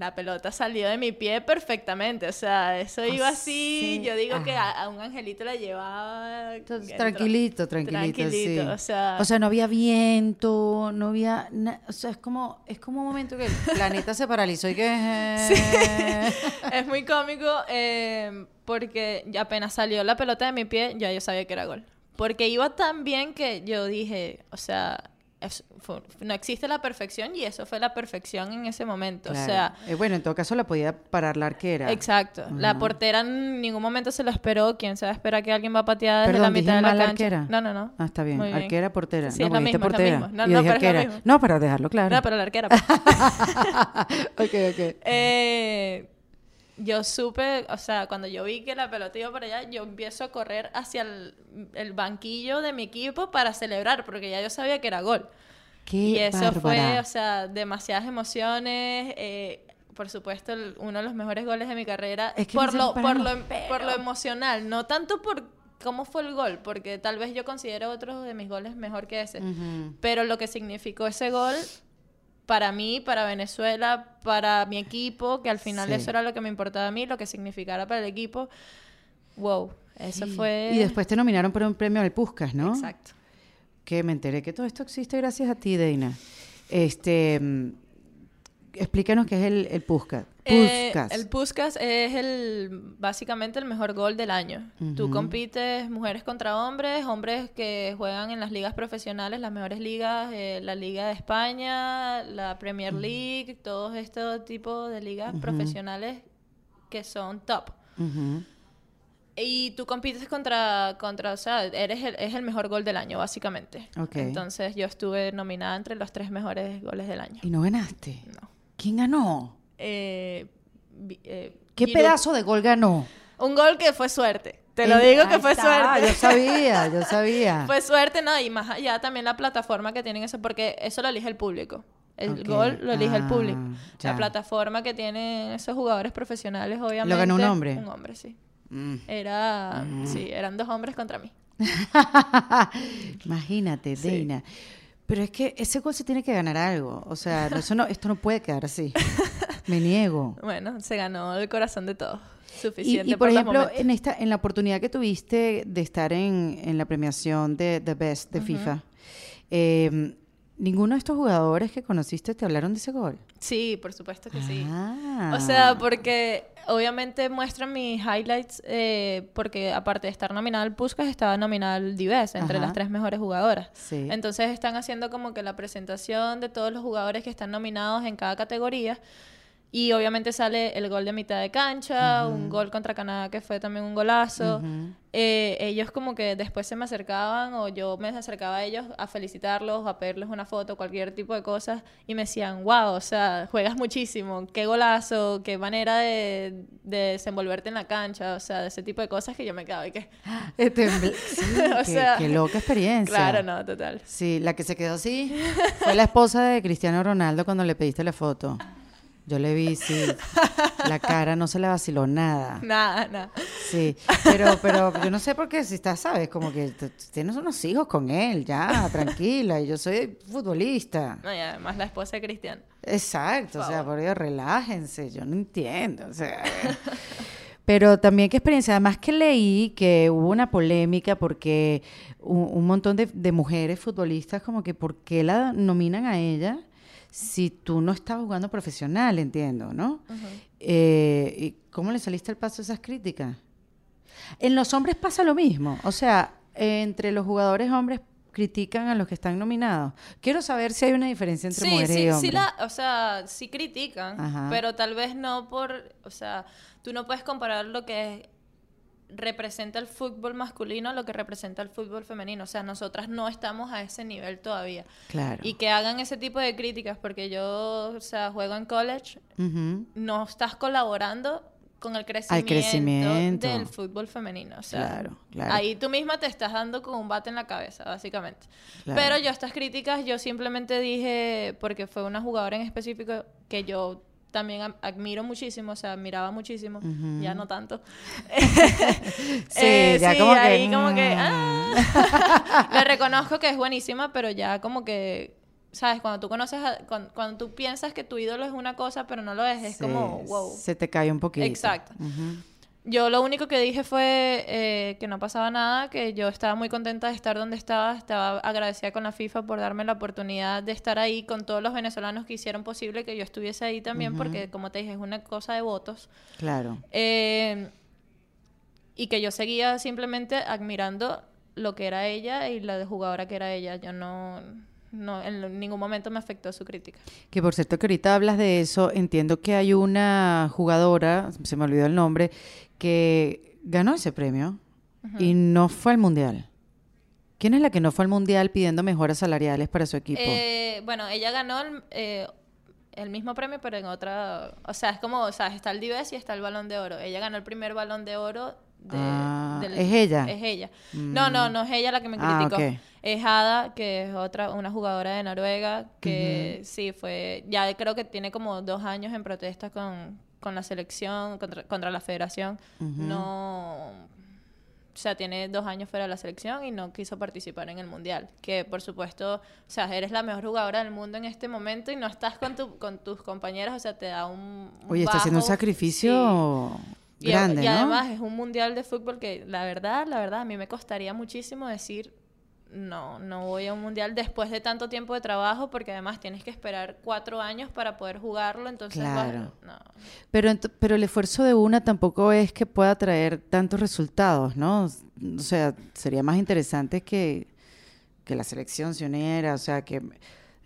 La pelota salió de mi pie perfectamente, o sea, eso iba Ah, así, sí, yo digo que a, a un angelito la llevaba... Entonces, tranquilito, tranquilito, Tranquilito, sí. o sea... O sea, no había viento, no había, na- o sea, es como, es como un momento que el planeta se paralizó y que es muy cómico eh, porque apenas salió la pelota de mi pie, ya yo sabía que era gol. Porque iba tan bien que yo dije, o sea, es- fue- no existe la perfección y eso fue la perfección en ese momento. O sea, Eh, bueno, en todo caso la podía parar la arquera. exacto. La portera en ningún momento se lo esperó. ¿Quién se va a esperar que alguien va a patear desde Perdón, la mitad de la cancha? arquera. No, no, no. Ah, está bien. Arquera, portera. Sí, no, es la la. No, no, dije pero es lo arquera. mismo. No, para dejarlo claro. No, pero la arquera. pues. ok, ok. Eh, yo supe, o sea, cuando yo vi que la pelota iba para allá, yo empiezo a correr hacia el, el banquillo de mi equipo para celebrar, porque ya yo sabía que era gol. Qué y eso fue, bárbara. o sea, demasiadas emociones. eh, por supuesto, el- uno de los mejores goles de mi carrera. Es que por, lo, por, lo, por lo emocional, no tanto por cómo fue el gol, porque tal vez yo considero otros de mis goles mejor que ese. Ujú. Pero lo que significó ese gol para mí, para Venezuela, para mi equipo, que al final Sí. eso era lo que me importaba a mí, lo que significara para el equipo. Wow, eso Sí. fue... Y después te nominaron por un premio al Puscas, ¿no? Exacto. Que me enteré que todo esto existe gracias a ti, Deina. Este, mm, explícanos qué es el, el Puscas. Eh, el Puskas es el básicamente el mejor gol del año. Tú compites mujeres contra hombres, hombres que juegan en las ligas profesionales, las mejores ligas, eh, la Liga de España, la Premier League, todos estos tipos de ligas profesionales que son top. Y tú compites contra, contra o sea, eres el, es el mejor gol del año, básicamente. Ok. Entonces yo estuve nominada entre los tres mejores goles del año. Y no ganaste. No. ¿Quién ganó? Eh, eh, ¿Qué Giroud. pedazo de gol ganó? Un gol que fue suerte. Te lo Eh, digo que fue está, suerte. Yo sabía, yo sabía. Fue suerte, no, y más allá también la plataforma que tienen eso, porque eso lo elige el público. El gol lo elige el ah, público. ya. La plataforma que tienen esos jugadores profesionales, obviamente. ganó un hombre? Un hombre, sí. Mm. Era, sí, eran dos hombres contra mí. Imagínate, Deina. Pero es que ese gol se tiene que ganar algo. O sea, no- eso no, esto no puede quedar así. Me niego. Bueno, se ganó el corazón de todos. Suficiente y, por los ejemplo, en esta, en la oportunidad que tuviste de estar en, en la premiación de The Best de FIFA, eh, ninguno de estos jugadores que conociste te hablaron de ese gol. Sí, por supuesto que sí. Ah. O sea, porque obviamente muestran mis highlights, eh, porque aparte de estar nominada al Puskas, estaba nominada al Dives, entre Ajá. las tres mejores jugadoras. Sí. Entonces están haciendo como que la presentación de todos los jugadores que están nominados en cada categoría. Y obviamente sale el gol de mitad de cancha, un gol contra Canadá que fue también un golazo. Ujú. Eh, ellos como que después se me acercaban o yo me acercaba a ellos a felicitarlos, a pedirles una foto, cualquier tipo de cosas y me decían, wow, o sea, juegas muchísimo, qué golazo, qué manera de, de desenvolverte en la cancha, o sea, de ese tipo de cosas que yo me quedaba y que... Sí, O qué, sea, qué loca experiencia. Claro, no, total. Sí, la que se quedó así fue la esposa de Cristiano Ronaldo cuando le pediste la foto. Yo le vi, sí. La cara no se le vaciló nada. Nada, nada. Sí, pero, pero yo no sé por qué, si estás, sabes, como que tienes unos hijos con él, ya, tranquila, y yo soy futbolista. No, y además la esposa de Cristian. Exacto, o sea, por Dios, relájense, yo no entiendo, o sea. Pero también qué experiencia, además que leí que hubo una polémica porque un, un montón de, de mujeres futbolistas como que ¿por qué la nominan a ella si tú no estás jugando profesional, entiendo, ¿no? Eh, ¿Y cómo le saliste al paso a esas críticas? En los hombres pasa lo mismo, o sea, entre los jugadores hombres critican a los que están nominados. Quiero saber si hay una diferencia entre Sí, mujeres y hombres. sí, la, o sea, sí critican, Ajá. pero tal vez no por, o sea, tú no puedes comparar lo que es representa el fútbol masculino lo que representa el fútbol femenino. O sea, nosotras no estamos a ese nivel todavía. Claro. Y que hagan ese tipo de críticas, porque yo, o sea, juego en college, no estás colaborando con el crecimiento, crecimiento. del fútbol femenino. O sea, Claro, claro. ahí tú misma te estás dando con un bate en la cabeza, básicamente. Claro. Pero yo estas críticas, yo simplemente dije, porque fue una jugadora en específico que yo también am- admiro muchísimo, o sea, admiraba muchísimo, ya no tanto. Sí, ya como que, ahí como que, mm. ah. le reconozco que es buenísima, pero ya como que, ¿sabes? Cuando tú conoces, a- cuando, cuando tú piensas que tu ídolo es una cosa, pero no lo es, es Sí, como, wow. Se te cae un poquito. Exacto. Yo lo único que dije fue eh, que no pasaba nada, que yo estaba muy contenta de estar donde estaba, estaba agradecida con la FIFA por darme la oportunidad de estar ahí con todos los venezolanos que hicieron posible que yo estuviese ahí también, porque como te dije, es una cosa de votos. Claro. Eh, y que yo seguía simplemente admirando lo que era ella y la de jugadora que era ella. Yo no, no en ningún momento me afectó su crítica. Que por cierto que ahorita hablas de eso, entiendo que hay una jugadora, se me olvidó el nombre, que ganó ese premio y no fue al mundial. ¿Quién es la que no fue al mundial pidiendo mejoras salariales para su equipo? Eh, bueno, ella ganó el, eh, el mismo premio, pero en otra. O sea, es como, o sea, está el Dives y está el Balón de Oro. Ella ganó el primer Balón de Oro. De, Ah, del- ¿es ella? Es ella. No, no, no es ella la que me Ah, criticó. ok. Es Ada, que es otra, una jugadora de Noruega, que sí fue. Ya creo que tiene como dos años en protesta con, con la selección, contra, contra la federación. No. O sea, tiene dos años fuera de la selección y no quiso participar en el mundial. Que por supuesto, o sea, eres la mejor jugadora del mundo en este momento y no estás con, tu, con tus compañeros, o sea, te da un. un Oye, está haciendo un sacrificio Sí. Y- grande, y, ¿no? además es un mundial de fútbol que la verdad, la verdad, a mí me costaría muchísimo decir. No, no voy a un mundial después de tanto tiempo de trabajo porque además tienes que esperar cuatro años para poder jugarlo, entonces Claro. no. Pero, ent- pero el esfuerzo de una tampoco es que pueda traer tantos resultados, ¿no? O sea, sería más interesante que, que la selección se uniera, o sea, que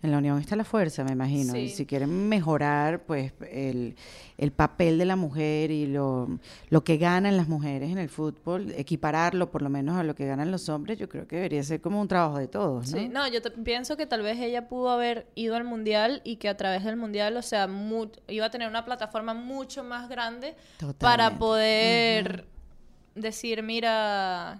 en la unión está la fuerza, me imagino. Y si quieren mejorar, pues, el, el papel de la mujer y lo, lo que ganan las mujeres en el fútbol, equipararlo por lo menos a lo que ganan los hombres, yo creo que debería ser como un trabajo de todos, ¿no? Sí, no, yo pienso que tal vez ella pudo haber ido al mundial y que a través del mundial, o sea, mu- iba a tener una plataforma mucho más grande para poder decir, mira,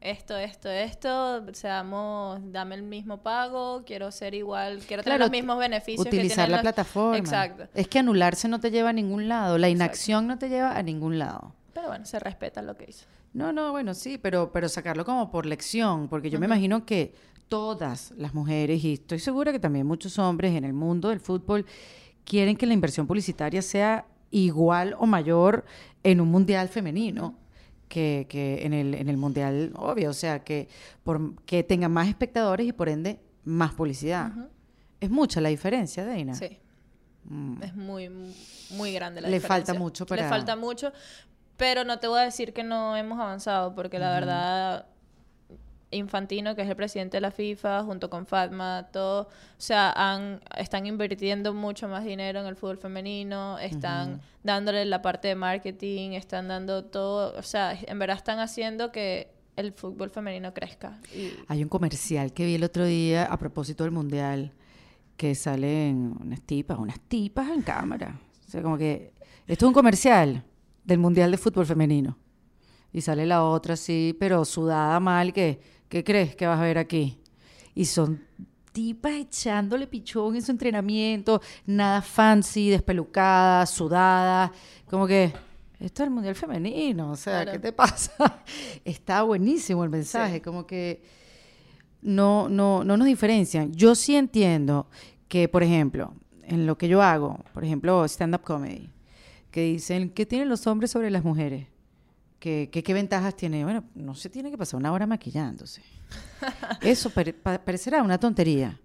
esto, esto, esto, seamos, dame el mismo pago, quiero ser igual, quiero tener Claro, los mismos beneficios. que Utilizar tienen la los- plataforma. Exacto. Es que anularse no te lleva a ningún lado, la inacción no te lleva a ningún lado. Pero bueno, se respeta lo que hizo. No, no, bueno, sí, pero, pero sacarlo como por lección, porque yo me imagino que todas las mujeres, y estoy segura que también muchos hombres en el mundo del fútbol, quieren que la inversión publicitaria sea igual o mayor en un mundial femenino que, que en, el, en el mundial obvio, o sea, que, por, que tenga más espectadores y por ende más publicidad. Es mucha la diferencia, Deina. Sí. Es muy, muy grande la Le diferencia. falta mucho para- Le falta mucho, pero no te voy a decir que no hemos avanzado, porque la verdad, Infantino, que es el presidente de la FIFA, junto con Fatma, todo, o sea, han, están invirtiendo mucho más dinero en el fútbol femenino, están dándole la parte de marketing, están dando todo, o sea, en verdad están haciendo que el fútbol femenino crezca. Y, Hay un comercial que vi el otro día a propósito del mundial que salen unas tipas, unas tipas en cámara. O sea, como que esto es un comercial del mundial de fútbol femenino. Y sale la otra así, pero sudada mal, que ¿qué crees que vas a ver aquí? Y son tipas echándole pichón en su entrenamiento, nada fancy, despelucadas, sudadas, como que esto es el mundial femenino, o sea, Claro. ¿qué te pasa? Está buenísimo el mensaje, como que no, no, no nos diferencian. Yo sí entiendo que, por ejemplo, en lo que yo hago, por ejemplo, stand-up comedy, que dicen, ¿qué tienen los hombres sobre las mujeres? ¿Qué, qué, qué ventajas tiene? Bueno, no se tiene que pasar una hora maquillándose. Eso pare- pa- parecerá una tontería.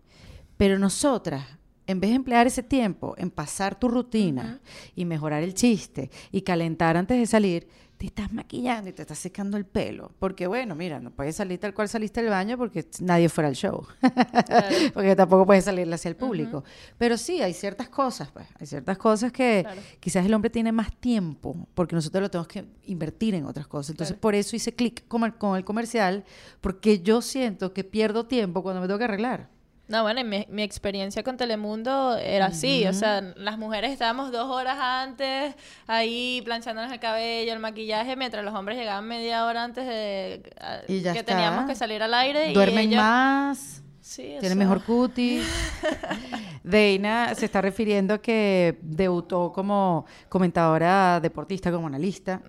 Pero nosotras, en vez de emplear ese tiempo en pasar tu rutina y mejorar el chiste y calentar antes de salir, te estás maquillando y te estás secando el pelo. Porque bueno, mira, no puedes salir tal cual saliste del baño porque nadie fuera al show. porque tampoco puedes salirle hacia el público. Pero sí, hay ciertas cosas, pues. Hay ciertas cosas que quizás el hombre tiene más tiempo porque nosotros lo tenemos que invertir en otras cosas. Entonces, por eso hice clic con el, con el comercial porque yo siento que pierdo tiempo cuando me tengo que arreglar. No, bueno, mi, mi experiencia con Telemundo era así, o sea, las mujeres estábamos dos horas antes ahí planchándonos el cabello, el maquillaje, mientras los hombres llegaban media hora antes de que teníamos que salir al aire. Duermen más. Tiene mejor cutis. Deina se está refiriendo a que debutó como comentadora deportista, como analista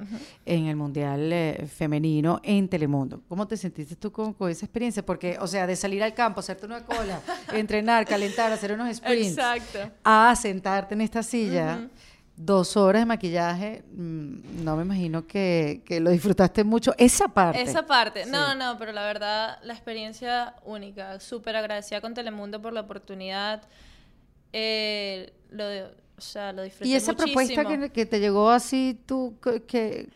en el Mundial eh, Femenino en Telemundo. ¿Cómo te sentiste tú con, esa experiencia? Porque, o sea, de salir al campo, hacerte una cola, entrenar, calentar, hacer unos sprints, a sentarte en esta silla dos horas de maquillaje, mm, no me imagino que, lo disfrutaste mucho. Esa parte. Esa parte. No, no, pero la verdad, la experiencia única. Súper agradecida con Telemundo por la oportunidad. Eh, lo o sea, lo disfruté Y esa propuesta que, te llegó así, tú, que,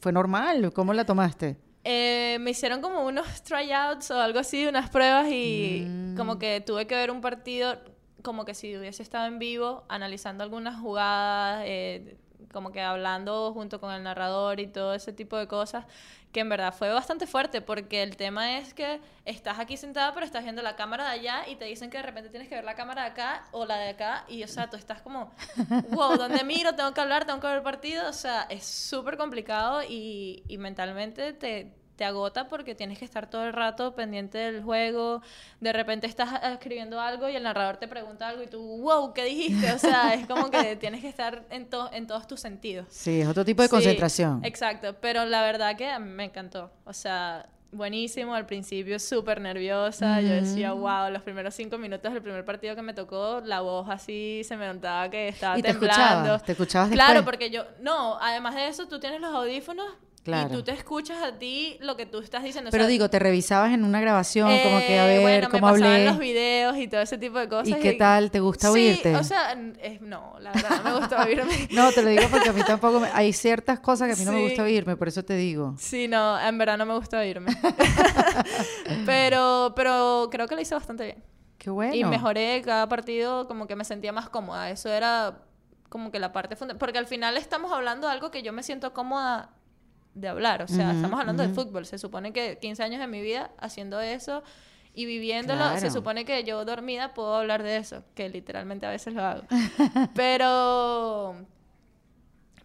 fue normal, ¿cómo la tomaste? Eh, me hicieron como unos tryouts o algo así, unas pruebas y mm. como que tuve que ver un partido como que si hubiese estado en vivo, analizando algunas jugadas, eh, como que hablando junto con el narrador y todo ese tipo de cosas, que en verdad fue bastante fuerte, porque el tema es que estás aquí sentada, pero estás viendo la cámara de allá y te dicen que de repente tienes que ver la cámara de acá o la de acá, y o sea, tú estás como, wow, ¿dónde miro? Tengo que hablar, tengo que ver el partido, o sea, es súper complicado y, y mentalmente te te agota porque tienes que estar todo el rato pendiente del juego. De repente estás escribiendo algo y el narrador te pregunta algo y tú, wow, ¿qué dijiste? O sea, es como que tienes que estar en, en todos tus sentidos. Sí, es otro tipo de concentración. Exacto, pero la verdad que me encantó. O sea, buenísimo. Al principio súper nerviosa. Yo decía, wow, los primeros cinco minutos del primer partido que me tocó, la voz así se me notaba que estaba ¿Y te temblando. ¿Te escuchabas Claro, porque yo, no, además de eso, tú tienes los audífonos y tú te escuchas a ti lo que tú estás diciendo. Pero digo, te revisabas en una grabación, como que a eh, ver bueno, cómo me hablé. los videos y todo ese tipo de cosas. ¿Y qué tal? ¿Te gusta oírte? Sí, o sea, no, la verdad, no me gusta oírme. no, te lo digo porque a mí tampoco me... Hay ciertas cosas que a mí no me gusta oírme, por eso te digo. Sí, no, en verdad no me gusta oírme. pero, pero creo que lo hice bastante bien. Qué bueno. Y mejoré cada partido, como que me sentía más cómoda. Eso era como que la parte fundamental. Porque al final estamos hablando de algo que yo me siento cómoda de hablar. O sea, estamos hablando de fútbol. Se supone que 15 años de mi vida haciendo eso y viviéndolo, se supone que yo dormida puedo hablar de eso, que literalmente a veces lo hago. Pero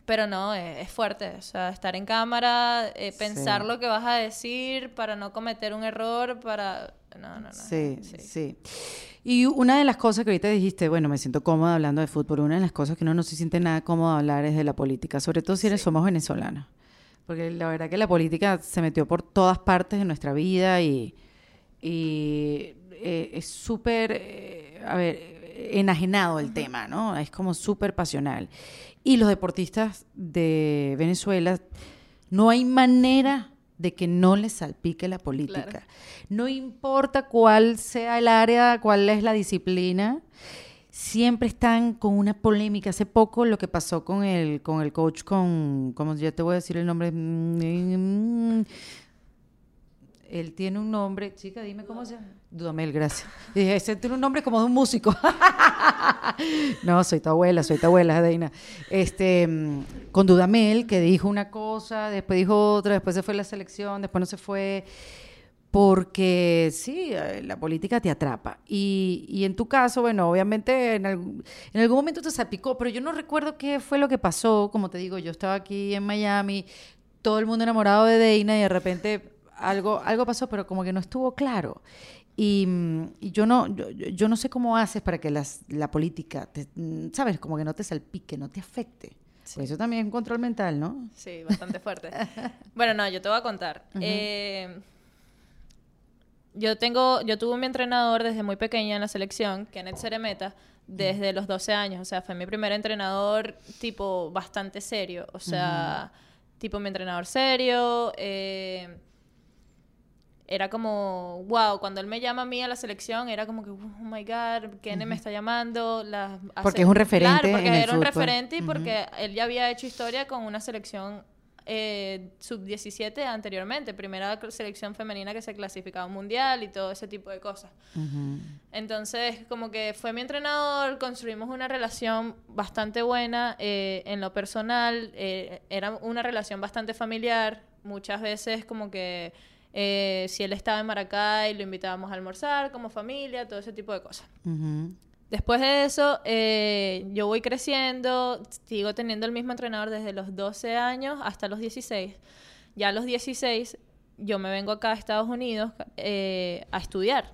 pero no, es, fuerte. O sea, estar en cámara, eh, pensar lo que vas a decir para no cometer un error, para... No, no, no. Sí, sí, Y una de las cosas que ahorita dijiste, bueno, me siento cómoda hablando de fútbol, una de las cosas que uno no se siente nada cómodo hablar es de la política, sobre todo si eres, somos venezolanos. Porque la verdad que la política se metió por todas partes de nuestra vida y, eh, es súper, eh, a ver, enajenado el tema, ¿no? Es como súper pasional. Y los deportistas de Venezuela, no hay manera de que no les salpique la política. No importa cuál sea el área, cuál es la disciplina siempre están con una polémica. Hace poco lo que pasó con el, con el coach, con, como ya te voy a decir el nombre, él tiene un nombre, chica, dime cómo se llama. Dudamel, gracias. dije, ese tiene un nombre como de un músico. no, soy tu abuela, soy tu abuela, Deina. Este, con Dudamel, que dijo una cosa, después dijo otra, después se fue la selección, después no se fue porque sí, eh, la política te atrapa. Y, en tu caso, bueno, obviamente en, en, algún momento te salpicó, pero yo no recuerdo qué fue lo que pasó. Como te digo, yo estaba aquí en Miami, todo el mundo enamorado de Deina y de repente algo, algo pasó, pero como que no estuvo claro. Y, yo, no, yo, no sé cómo haces para que las, la política, te, ¿sabes? Como que no te salpique, no te afecte. Pues eso también es un control mental, ¿no? Sí, bastante fuerte. bueno, no, yo te voy a contar. eh, yo tengo, yo tuve mi entrenador desde muy pequeña en la selección, Kenneth Ceremeta, desde los 12 años. O sea, fue mi primer entrenador tipo bastante serio. O sea, tipo mi entrenador serio. Eh, era como, wow, cuando él me llama a mí a la selección, era como que, oh my God, Kenneth me está llamando. porque es un referente. Claro, porque era un referente y porque él ya había hecho historia con una selección eh, sub-17 anteriormente, primera selección femenina que se clasificaba mundial y todo ese tipo de cosas. Entonces, como que fue mi entrenador, construimos una relación bastante buena eh, en lo personal, eh, era una relación bastante familiar, muchas veces como que si él estaba en Maracay lo invitábamos a almorzar como familia, todo ese tipo de cosas. Después de eso, eh, yo voy creciendo, sigo teniendo el mismo entrenador desde los 12 años hasta los 16. Ya a los 16, yo me vengo acá a Estados Unidos eh, a estudiar.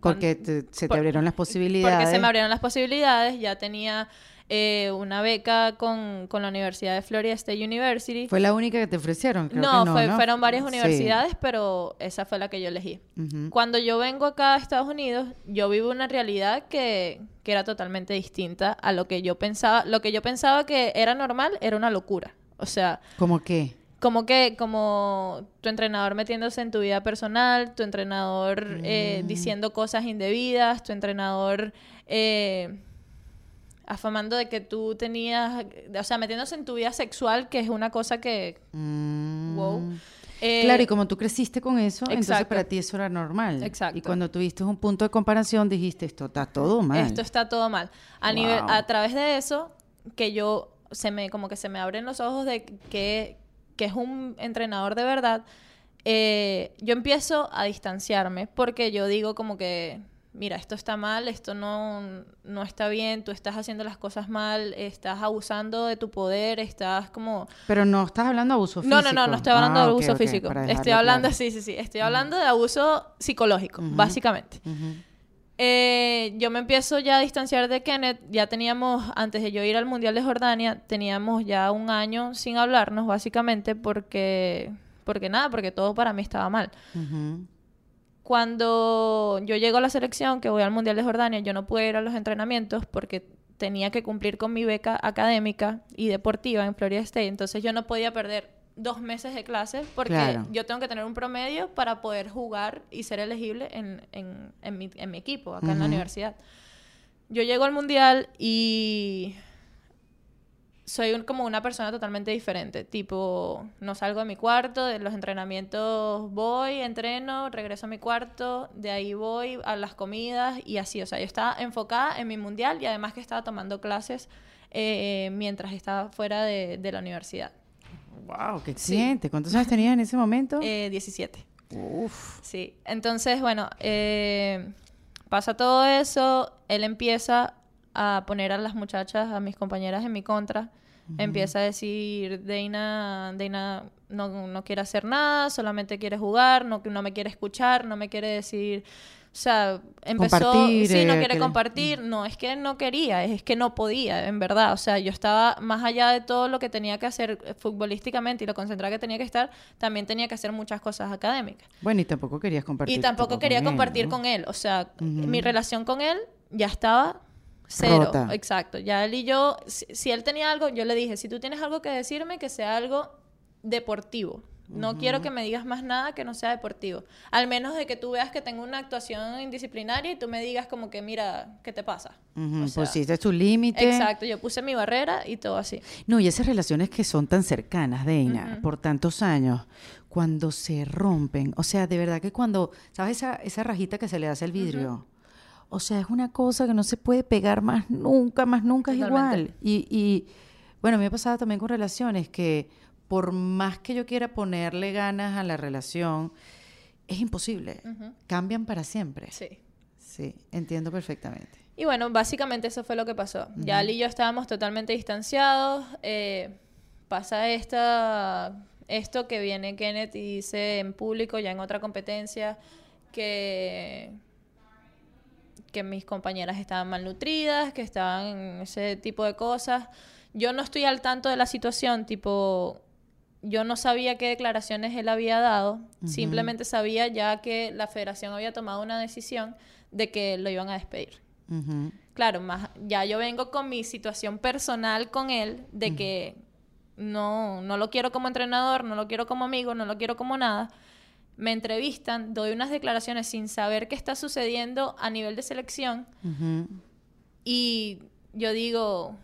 porque se te abrieron las posibilidades. Porque se me abrieron las posibilidades, ya tenía eh, una beca con, la Universidad de Florida State University. ¿Fue la única que te ofrecieron? no, fueron varias universidades, pero esa fue la que yo elegí. Cuando yo vengo acá a Estados Unidos, yo vivo una realidad que, que era totalmente distinta a lo que yo pensaba. Lo que yo pensaba que era normal era una locura. O sea... ¿Cómo qué? como que, como tu entrenador metiéndose en tu vida personal, tu entrenador eh, mm. diciendo cosas indebidas, tu entrenador eh, afamando de que tú tenías, o sea, metiéndose en tu vida sexual, que es una cosa que, mm. wow. claro, y eh, como tú creciste con eso, entonces para ti eso era normal. Exacto. Y cuando tuviste un punto de comparación, dijiste, esto está todo mal. Esto está todo mal. A, nivel, a través de eso, que yo, se me, como que se me abren los ojos de que, que es un entrenador de verdad, eh, yo empiezo a distanciarme porque yo digo como que mira, esto está mal, esto no, no está bien, tú estás haciendo las cosas mal, estás abusando de tu poder, estás como... Pero no estás hablando de abuso físico. No, no, no, no estoy hablando de ah, abuso físico. Estoy hablando, sí, sí, sí, estoy hablando de abuso psicológico, básicamente. Eh, yo me empiezo ya a distanciar de Kenneth, ya teníamos, antes de yo ir al Mundial de Jordania, teníamos ya un año sin hablarnos, básicamente, porque, porque nada, porque todo para mí estaba mal. Cuando yo llego a la selección, que voy al Mundial de Jordania, yo no pude ir a los entrenamientos porque tenía que cumplir con mi beca académica y deportiva en Florida State. Entonces yo no podía perder dos meses de clases porque yo tengo que tener un promedio para poder jugar y ser elegible en, en, en, mi, en mi, equipo acá en la universidad. Yo llego al mundial y soy como una persona totalmente diferente. Tipo, no salgo de mi cuarto, de los entrenamientos voy, entreno, regreso a mi cuarto, de ahí voy a las comidas y así. O sea, yo estaba enfocada en mi mundial y además que estaba tomando clases eh, mientras estaba fuera de, la universidad. ¡Wow! ¡Qué excelente! ¿Cuántos años tenías en ese momento? Eh, 17. Uf. Sí. Entonces, bueno, eh, pasa todo eso, él empieza a poner a las muchachas, a mis compañeras en mi contra. Empieza a decir, Deina, Deina no, no, quiere hacer nada, solamente quiere jugar, no, no me quiere escuchar, no me quiere decir... O sea, empezó... sí, no eh, quiere compartir. No, es que no quería, es que no podía, en verdad. O sea, yo estaba más allá de todo lo que tenía que hacer eh, futbolísticamente y lo concentrada que tenía que estar, también tenía que hacer muchas cosas académicas. Bueno, y tampoco querías compartir. Y tampoco quería compartir con él. O sea, mi relación con él ya estaba Cero, exacto. Ya él y yo, si, él tenía algo, yo le dije, si tú tienes algo que decirme, que sea algo deportivo. No quiero que me digas más nada que no sea deportivo. Al menos de que tú veas que tengo una actuación indisciplinaria y tú me digas como que, mira, ¿qué te pasa? Pues sí, es tu límite. Exacto, yo puse mi barrera y todo así. No, y esas relaciones que son tan cercanas, Deina, por tantos años, cuando se rompen, o sea, de verdad que cuando, ¿sabes esa, esa rajita que se le hace al vidrio? O sea, es una cosa que no se puede pegar más nunca, más nunca es igual. Y, y bueno, me ha pasado también con relaciones que por más que yo quiera ponerle ganas a la relación, es imposible. Cambian para siempre. Sí. Sí, entiendo perfectamente. Y bueno, básicamente eso fue lo que pasó. Ya Ali y yo estábamos totalmente distanciados. Eh, pasa esta, esto que viene Kenneth y dice en público, ya en otra competencia, que que mis compañeras estaban malnutridas, que estaban en ese tipo de cosas. Yo no estoy al tanto de la situación, tipo, yo no sabía qué declaraciones él había dado, simplemente sabía ya que la federación había tomado una decisión de que lo iban a despedir. Claro, más ya yo vengo con mi situación personal con él de que no, no lo quiero como entrenador, no lo quiero como amigo, no lo quiero como nada me entrevistan, doy unas declaraciones sin saber qué está sucediendo a nivel de selección y yo digo,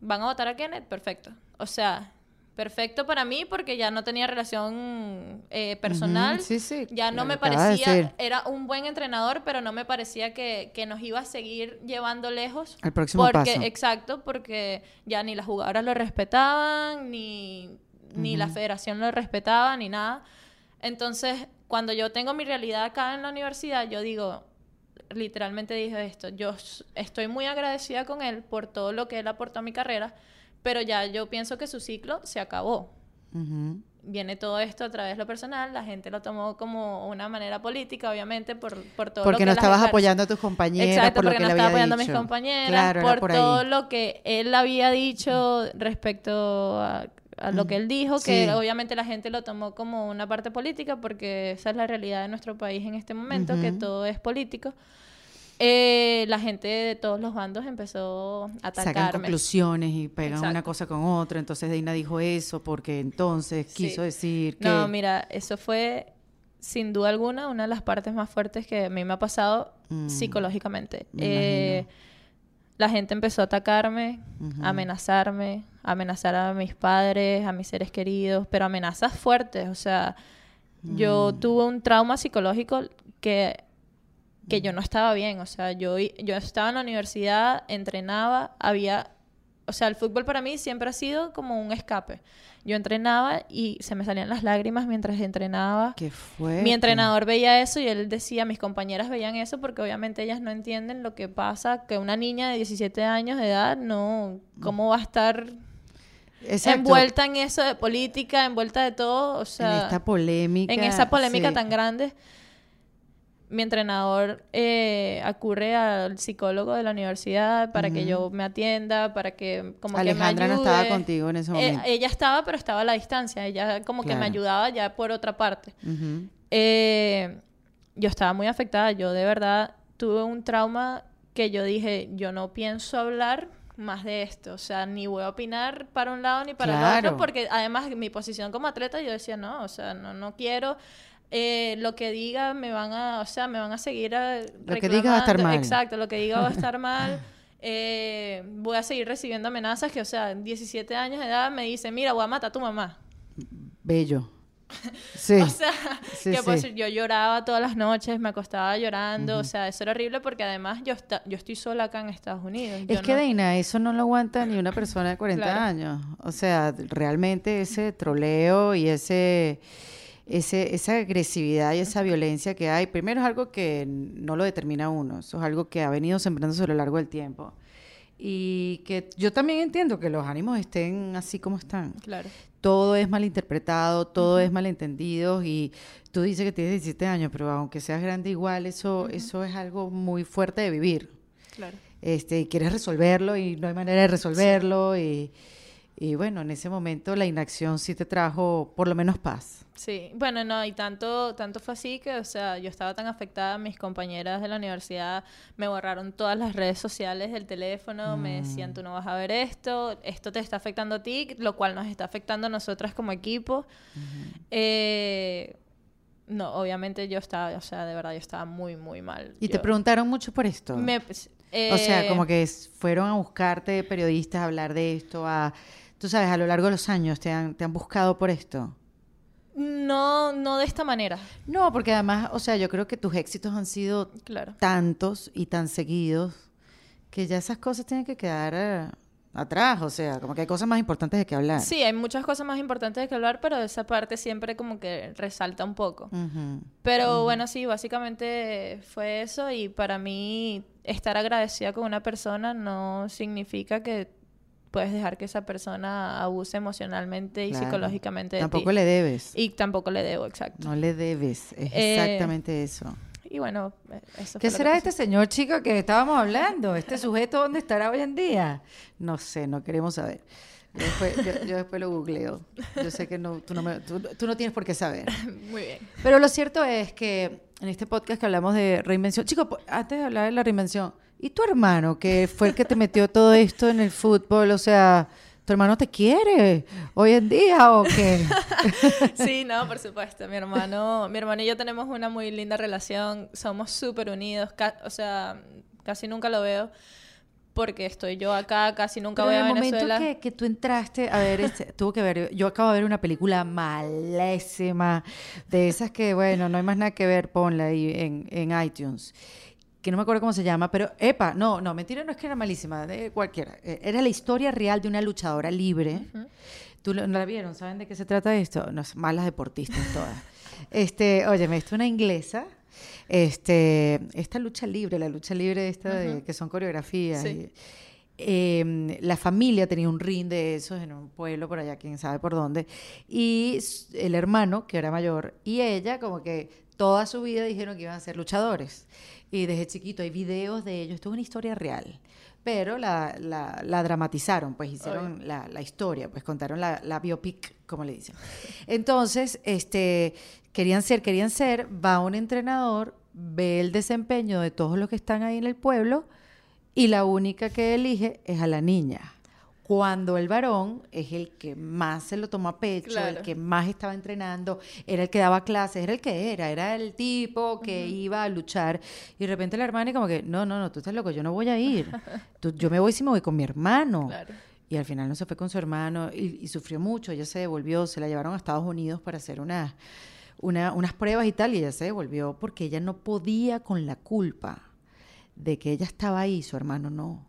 ¿van a votar a Kenneth? Perfecto. O sea, perfecto para mí porque ya no tenía relación eh, personal. Sí, sí, Ya no me parecía, era un buen entrenador, pero no me parecía que, que nos iba a seguir llevando lejos. Al próximo porque, paso. Exacto, porque ya ni las jugadoras lo respetaban, ni, ni la federación lo respetaba, ni nada. Entonces, cuando yo tengo mi realidad acá en la universidad, yo digo, literalmente dije esto, yo estoy muy agradecida con él por todo lo que él aportó a mi carrera, pero ya yo pienso que su ciclo se acabó. Ujú. Viene todo esto a través de lo personal, la gente lo tomó como una manera política, obviamente, por, por todo Porque lo que no las estabas apoyando a tus compañeras Exacto, por lo porque que no le estaba apoyando a mis dicho. compañeras, Claro, por, por todo lo que él había dicho respecto a, a lo que él dijo, que Sí. obviamente la gente lo tomó como una parte política, porque esa es la realidad de nuestro país en este momento, que Ujú. todo es político. Eh, la gente de todos los bandos empezó a Sacan atacarme. conclusiones y pegan una Exacto. cosa con otra. Entonces Deina dijo eso porque entonces Sí. quiso decir que... No, mira, eso fue sin duda alguna una de las partes más fuertes que a mí me ha pasado Mm, psicológicamente. me Eh, imagino. La gente empezó a atacarme, Ujú. a amenazarme, a amenazar a mis padres, a mis seres queridos, pero amenazas fuertes. O sea, yo Mm. tuve un trauma psicológico que, que yo no estaba bien. O sea, yo, yo estaba en la universidad, entrenaba, había... O sea, el fútbol para mí siempre ha sido como un escape. Yo entrenaba y se me salían las lágrimas mientras entrenaba. ¿Qué fue? Mi entrenador veía eso y él decía, mis compañeras veían eso porque obviamente ellas no entienden lo que pasa, que una niña de 17 años de edad no, ¿cómo va a estar Exacto. envuelta en eso de política, envuelta de todo? O sea, en esta polémica. en esa polémica sí. tan grande. Mi entrenador eh, acurre al psicólogo de la universidad para que yo me atienda, para que como Alejandra que me no estaba ayude. contigo en ese Eh, momento. ella estaba, pero estaba a la distancia. Ella como que me ayudaba ya por otra parte. Eh, yo estaba muy afectada. Yo de verdad tuve un trauma que yo dije, yo no pienso hablar más de esto. O sea, ni voy a opinar para un lado ni para el otro, porque además mi posición como atleta, yo decía, no, o sea, no, no quiero. Eh, lo que diga me van a, o sea, me van a seguir a Lo que diga va a estar mal. Exacto, lo que diga va a estar mal. Eh, voy a seguir recibiendo amenazas que, o sea, en 17 años de edad me dice, mira, voy a matar a tu mamá. Bello. Sí. O sea, Sí, que pues sí. yo lloraba todas las noches, me acostaba llorando, o sea, eso era horrible porque además yo, esta- yo estoy sola acá en Estados Unidos. Es yo que, no- Deina, eso no lo aguanta ni una persona de 40 Claro. años. O sea, realmente ese troleo y ese, ese, esa agresividad y esa violencia que hay, primero es algo que no lo determina uno, eso es algo que ha venido sembrándose a lo largo del tiempo. Y que yo también entiendo que los ánimos estén así como están. Claro. Todo es malinterpretado, todo es malentendido y tú dices que tienes 17 años, pero aunque seas grande igual, eso, eso es algo muy fuerte de vivir Claro. este, y quieres resolverlo y no hay manera de resolverlo y, y bueno, en ese momento la inacción sí te trajo por lo menos paz. Sí, bueno, no, y tanto, tanto fue así que, o sea, yo estaba tan afectada, mis compañeras de la universidad me borraron todas las redes sociales del teléfono, me decían, tú no vas a ver esto, esto te está afectando a ti, lo cual nos está afectando a nosotras como equipo. Eh, no, obviamente yo estaba, o sea, de verdad, yo estaba muy, muy mal. Y te Yo- preguntaron mucho por esto. me- o sea, eh, como que fueron a buscarte periodistas a hablar de esto, a, tú sabes, a lo largo de los años te han, te han buscado por esto. No, no de esta manera, No, porque además, o sea, yo creo que tus éxitos han sido claro. tantos y tan seguidos que ya esas cosas tienen que quedar eh, atrás, o sea, como que hay cosas más importantes de que hablar. Sí, hay muchas cosas más importantes de que hablar, pero esa parte siempre como que resalta un poco. Pero bueno, sí, básicamente fue eso y para mí estar agradecida con una persona no significa que puedes dejar que esa persona abuse emocionalmente y Claro. psicológicamente de Tampoco ti. le debes. Y tampoco le debo, exacto. No le debes. Es Eh, exactamente eso. Y bueno, eh, eso ¿Qué fue lo será que este señor chico que estábamos hablando? ¿Este sujeto dónde estará hoy en día? No sé, no queremos saber. Yo después, yo- yo después lo googleo. Yo sé que no, tú, no me- tú- tú no tienes por qué saber. Muy bien. Pero lo cierto es que en este podcast que hablamos de reinvención, chicos, antes de hablar de la reinvención, ¿y tu hermano que fue el que te metió todo esto en el fútbol? O sea, ¿tu hermano te quiere hoy en día o qué? Sí, no, por supuesto. Mi hermano, mi hermano y yo tenemos una muy linda relación. Somos súper unidos. o sea, casi nunca lo veo. porque estoy yo acá, casi nunca Pero voy en a el momento Venezuela. que, que tú entraste, a ver, este, tuvo que ver, yo acabo de ver una película malésima, de esas que, bueno, no hay más nada que ver, ponla ahí en, en iTunes, que no me acuerdo cómo se llama, pero, epa, no, no, mentira, no es que era malísima, de cualquiera, eh, era la historia real de una luchadora libre. ¿Tú lo- no la vieron? ¿Saben de qué se trata esto? No, malas deportistas todas. Este, esto es una inglesa. Este, esta lucha libre, la lucha libre esta de, que son coreografías. Sí. y- eh, la familia tenía un ring de esos en un pueblo por allá, quién sabe por dónde. Y el hermano, que era mayor, y ella, como que toda su vida dijeron que iban a ser luchadores. Y desde chiquito hay videos de ellos. Esto es una historia real. Pero la, la, la dramatizaron, pues hicieron la, la historia, pues contaron la, la biopic, como le dicen. Entonces, este, querían ser, querían ser, va un entrenador, ve el desempeño de todos los que están ahí en el pueblo y la única que elige es a la niña. Cuando el varón es el que más se lo tomó a pecho, el que más estaba entrenando, era el que daba clases, era el que era, era el tipo que iba a luchar. Y de repente la hermana y como que, no, no, no, tú estás loco, yo no voy a ir. Tú- yo me voy si me voy con mi hermano. Claro. Y al final no se fue con su hermano y, y sufrió mucho. Ella se devolvió, se la llevaron a Estados Unidos para hacer unas una- unas pruebas y tal. Y ella se devolvió porque ella no podía con la culpa de que ella estaba ahí, su hermano no.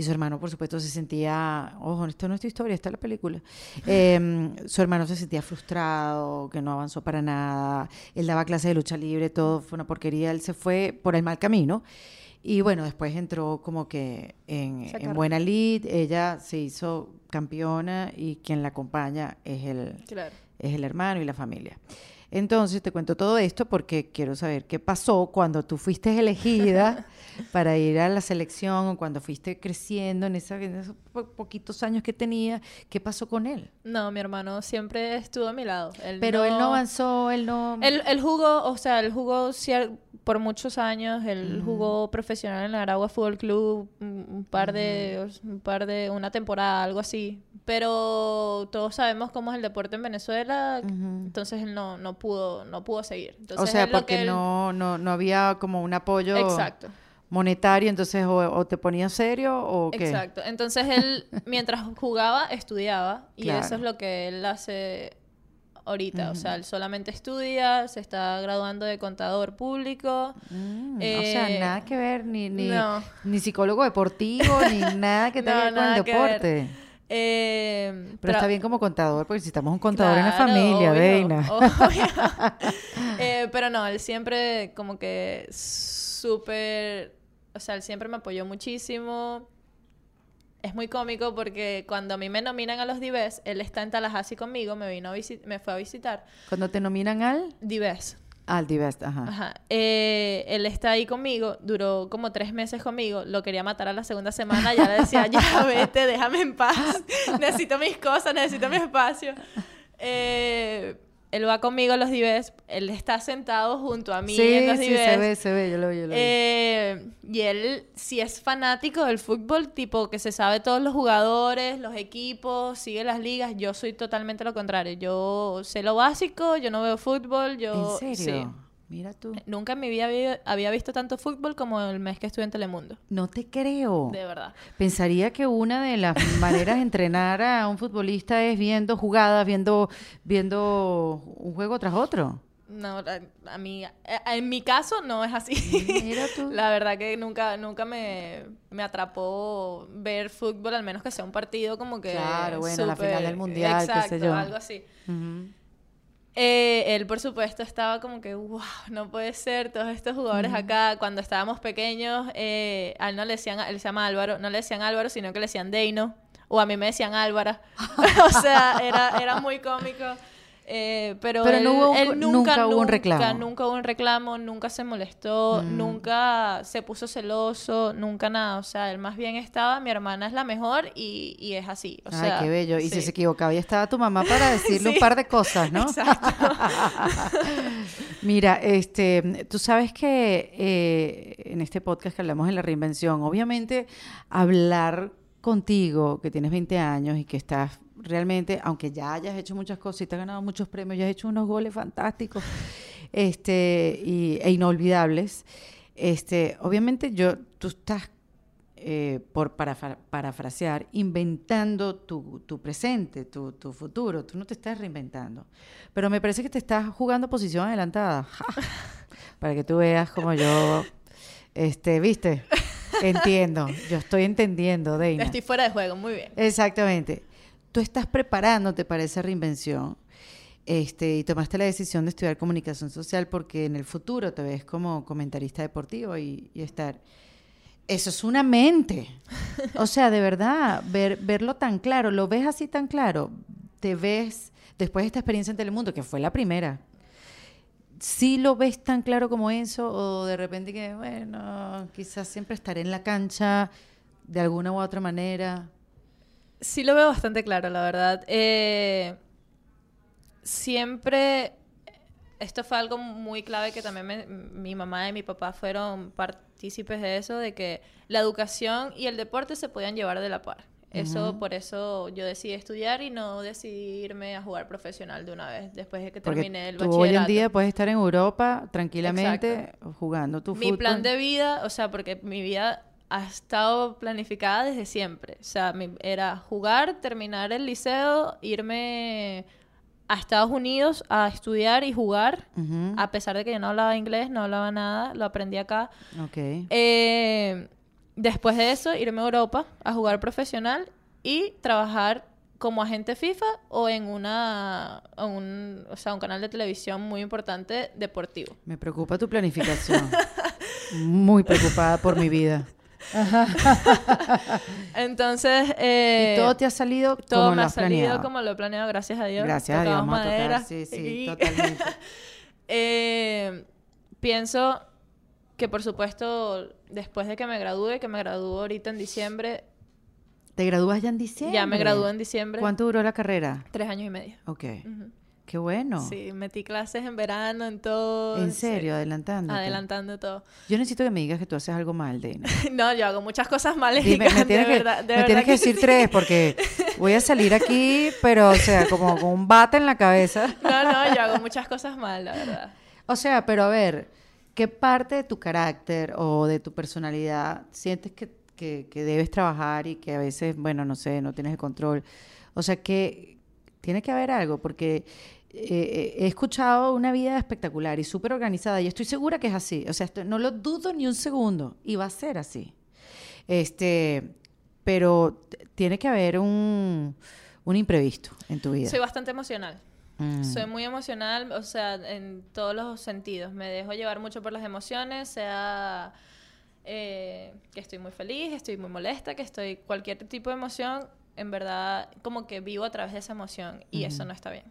Y su hermano, por supuesto, se sentía, ojo, esto no es tu historia, esta es la película. Eh, su hermano se sentía frustrado, que no avanzó para nada. Él daba clases de lucha libre, todo fue una porquería. Él se fue por el mal camino. Y bueno, después entró como que en, buena lid. Ella se hizo campeona y quien la acompaña es el, Claro. es el hermano y la familia. Entonces te cuento todo esto porque quiero saber qué pasó cuando tú fuiste elegida para ir a la selección o cuando fuiste creciendo en, esa- en esos po- poquitos años que tenía. ¿Qué pasó con él? No, mi hermano siempre estuvo a mi lado. Pero él no avanzó, él no... Él, él jugó, o sea, él jugó por muchos años, él jugó profesional en el Aragua Fútbol Club, un un par de, un par de, una temporada, algo así. Pero todos sabemos cómo es el deporte en Venezuela, entonces él no, no pudo, no pudo seguir. o Entonces, sea, él lo porque él- no, no, no había como un apoyo Exacto. monetario, entonces o, o te ponías serio o qué. Exacto. Entonces él, mientras jugaba, estudiaba. Y Claro. eso es lo que él hace ahorita. O sea, él solamente estudia, se está graduando de contador público. Mm, o sea, Eh, nada que ver, ni, ni, no. ni psicólogo deportivo, ni nada que tenga que ver No, con el ver. Eh, Pero está bien como contador, porque necesitamos un contador en la familia, obvio, Deina. obvio. Eh, pero no, él siempre como que súper, o sea, él siempre me apoyó muchísimo. Es muy cómico porque cuando a mí me nominan a los Dives, él está en Tallahassee conmigo, me vino a me fue a visitar. Cuando te nominan al... Dives. Al Divest, ajá. Ajá. Eh, él está ahí conmigo, duró como tres meses conmigo, lo quería matar a la segunda semana, ya le decía, ya vete, déjame en paz, necesito mis cosas, necesito mi espacio. Eh, él va conmigo a los Dives, él está sentado junto a mí sí, en los sí, Dives. se ve, se ve, yo lo vi, yo lo vi. Eh, y él sí es fanático del fútbol, tipo que se sabe todos los jugadores, los equipos, sigue las ligas. Yo soy totalmente lo contrario. Yo sé lo básico, yo no veo fútbol, yo... ¿En sí. Mira tú. Nunca en mi vida había, había visto tanto fútbol como el mes que estuve en Telemundo. No te creo. De verdad. Pensaría que una de las maneras de entrenar a un futbolista es viendo jugadas, viendo, viendo un juego tras otro. No, a, a mí, a- en mi caso no es así. Mira tú. La verdad que nunca, nunca me, me atrapó ver fútbol, al menos que sea un partido como que. Claro, bueno, la final del Mundial, qué sé Exacto, yo. algo así. Ujú. Eh, él, por supuesto, estaba como que, wow, no puede ser, todos estos jugadores acá. Cuando estábamos pequeños, eh, a él no le decían, él se llama Álvaro, no le decían Álvaro, sino que le decían Deino. O a mí me decían Álvara. o sea, era, era muy cómico. Eh, pero Pero él, no hubo un- él nunca nunca, hubo un reclamo. Nunca hubo un reclamo, nunca se molestó, nunca se puso celoso, nunca nada. O sea, él más bien estaba, mi hermana es la mejor y, y es así. O Ay, sea, qué bello. Y si se equivocaba, ya estaba tu mamá para decirle Sí. un par de cosas, ¿no? Mira, este, tú sabes que eh, en este podcast que hablamos de la reinvención, obviamente hablar contigo, que tienes 20 años y que estás realmente, aunque ya hayas hecho muchas cosas y te has ganado muchos premios, ya has hecho unos goles fantásticos este, y, e inolvidables, este, obviamente yo, tú estás eh, por parafa- parafrasear, inventando tu, tu presente, tu, tu futuro. Tú no te estás reinventando. Pero me parece que te estás jugando posición adelantada. Para que tú veas como yo, este, ¿viste? Entiendo. Yo estoy entendiendo, Deina. Estoy fuera de juego, muy bien. Exactamente. Tú estás preparándote para esa reinvención este, y tomaste la decisión de estudiar comunicación social porque en el futuro te ves como comentarista deportivo y, y estar... Eso es una mente. O sea, de verdad, ver, verlo tan claro, lo ves así tan claro, te ves, después de esta experiencia en Telemundo, que fue la primera, ¿sí lo ves tan claro como eso? O de repente que, bueno, quizás siempre estaré en la cancha de alguna u otra manera. Sí lo veo bastante claro, la verdad. Eh, siempre, esto fue algo muy clave que también me- mi mamá y mi papá fueron partícipes de eso, de que la educación y el deporte se podían llevar de la par. Eso, por eso yo decidí estudiar y no decidí irme a jugar profesional de una vez, después de que Porque terminé el tú bachillerato. hoy en día puedes estar en Europa tranquilamente jugando tu mi fútbol. plan de vida, o sea, porque mi vida ha estado planificada desde siempre. O sea, mi- era jugar, terminar el liceo, irme a Estados Unidos a estudiar y jugar, a pesar de que yo no hablaba inglés, no hablaba nada, lo aprendí acá. Ok. Eh, después de eso, irme a Europa a jugar profesional y trabajar como agente FIFA o en una en un, o sea, un canal de televisión muy importante deportivo. Me preocupa tu planificación. Muy preocupada por mi vida. Entonces, eh, y todo te ha salido todo como me lo ha salido planeado. como lo he planeado, gracias a Dios. Gracias a Dios, vamos a tocar. madera. Sí, sí, Y- totalmente. Eh, pienso que, por supuesto, después de que me gradúe, que me gradúo ahorita en diciembre, ¿Te gradúas ya en diciembre? ya me gradué en diciembre, ¿Cuánto duró la carrera? tres años y medio. Ok. Qué bueno. Sí, metí clases en verano, en todo. En serio, adelantando. adelantando todo. Yo necesito que me digas que tú haces algo mal, Dana. no, yo hago muchas cosas me de que, verdad, de me verdad tienes que decir sí. tres porque voy a salir aquí, pero o sea, como con un bate en la cabeza. No, no, yo hago muchas cosas mal, la verdad. O sea, pero a ver, ¿qué parte de tu carácter o de tu personalidad sientes que, que- que debes trabajar y que a veces, bueno, no sé, no tienes el control? O sea, que tiene que haber algo, porque eh, he escuchado una vida espectacular y súper organizada y estoy segura que es así. O sea, esto- no lo dudo ni un segundo y va a ser así. Este, pero tiene que haber un, un imprevisto en tu vida. Soy bastante emocional. Mm. Soy muy emocional, o sea, en todos los sentidos. Me dejo llevar mucho por las emociones, sea eh, que estoy muy feliz, estoy muy molesta, que estoy cualquier tipo de emoción, en verdad como que vivo a través de esa emoción y eso no está bien.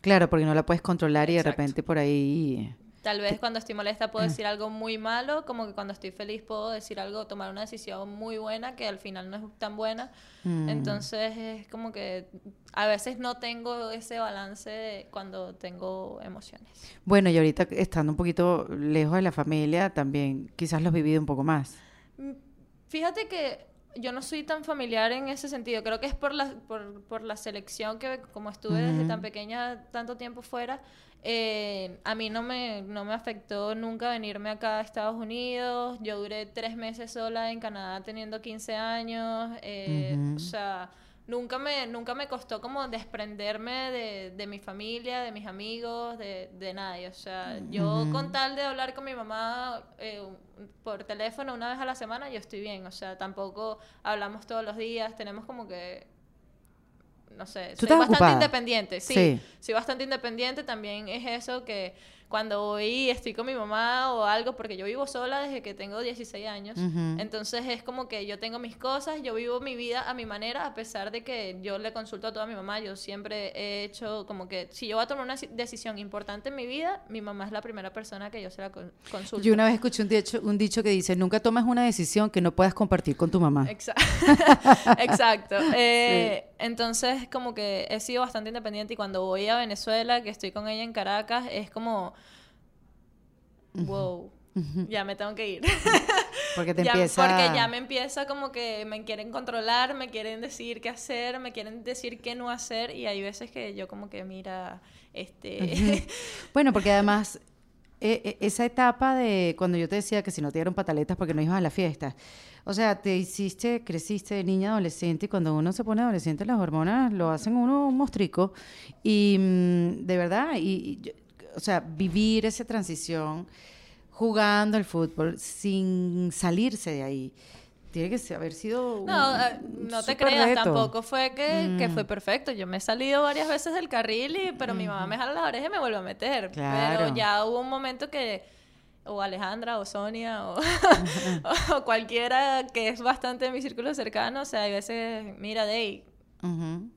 Claro, porque no la puedes controlar y de repente por ahí... Tal vez cuando estoy molesta puedo decir algo muy malo, como que cuando estoy feliz puedo decir algo, tomar una decisión muy buena que al final no es tan buena. Mm. Entonces es como que a veces no tengo ese balance cuando tengo emociones. Bueno, y ahorita estando un poquito lejos de la familia, también quizás lo has vivido un poco más. Mm, Fíjate que yo no soy tan familiar en ese sentido. Creo que es por la, por, por la selección que como estuve desde tan pequeña tanto tiempo fuera, eh, a mí no me, no me afectó nunca venirme acá a Estados Unidos. Yo duré tres meses sola en Canadá teniendo 15 años. eh. O sea, nunca me, nunca me costó como desprenderme de, de mi familia, de mis amigos, de, de nadie. O sea, yo con tal de hablar con mi mamá eh, por teléfono una vez a la semana, yo estoy bien. O sea, tampoco hablamos todos los días, tenemos como que... No sé, ¿Tú soy bastante ocupada? independiente, sí, Sí. Soy bastante independiente, también es eso que cuando voy estoy con mi mamá o algo, porque yo vivo sola desde que tengo 16 años, Ujú. entonces es como que yo tengo mis cosas, yo vivo mi vida a mi manera, a pesar de que yo le consulto a toda mi mamá, yo siempre he hecho como que si yo voy a tomar una si- decisión importante en mi vida, mi mamá es la primera persona que yo se la con- consulto. Yo una vez escuché un dicho, un dicho que dice, nunca tomes una decisión que no puedas compartir con tu mamá. Exa- Exacto. Eh, Entonces, como que he sido bastante independiente y cuando voy a Venezuela, que estoy con ella en Caracas, es como, wow, ya me tengo que ir. Porque te Ya- empieza... Porque ya me empieza como que me quieren controlar, me quieren decir qué hacer, me quieren decir qué no hacer y hay veces que yo como que, mira, este... Bueno, porque además eh, eh, esa etapa de cuando yo te decía que si no te dieron pataletas porque no ibas a la fiesta. O sea, te hiciste, creciste de niña adolescente y cuando uno se pone adolescente las hormonas lo hacen uno un mostrico. Y mm, de verdad, y, y o sea, vivir esa transición jugando el fútbol sin salirse de ahí. Tiene que haber sido un, No, eh, no te creas, reto. tampoco fue que, que fue Mm. perfecto. Yo me he salido varias veces del carril, y, pero mi mamá me jala las orejas y me vuelve a meter. Claro. Pero ya hubo un momento que, o Alejandra, o Sonia, o, o cualquiera que es bastante de mi círculo cercano, o sea, hay veces, mira, Dey, Ujú.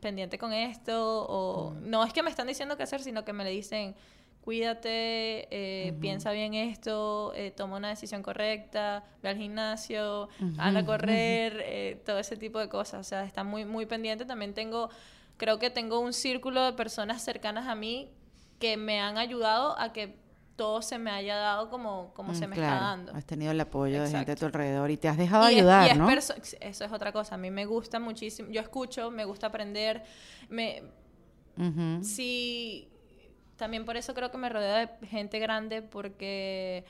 pendiente con esto, o no es que me están diciendo qué hacer, sino que me le dicen, cuídate, eh, piensa bien esto, eh, toma una decisión correcta, ve al gimnasio, anda a correr, eh, todo ese tipo de cosas, o sea, está muy, muy pendiente. También tengo, creo que tengo un círculo de personas cercanas a mí que me han ayudado a que todo se me haya dado como, como se Mm, me claro, está dando. Has tenido el apoyo de gente a tu alrededor y te has dejado Y es- y ayudar, es ¿no? Eso es otra cosa. A mí me gusta muchísimo. Yo escucho, me gusta aprender. Me, sí, también por eso creo que me rodeo de gente grande porque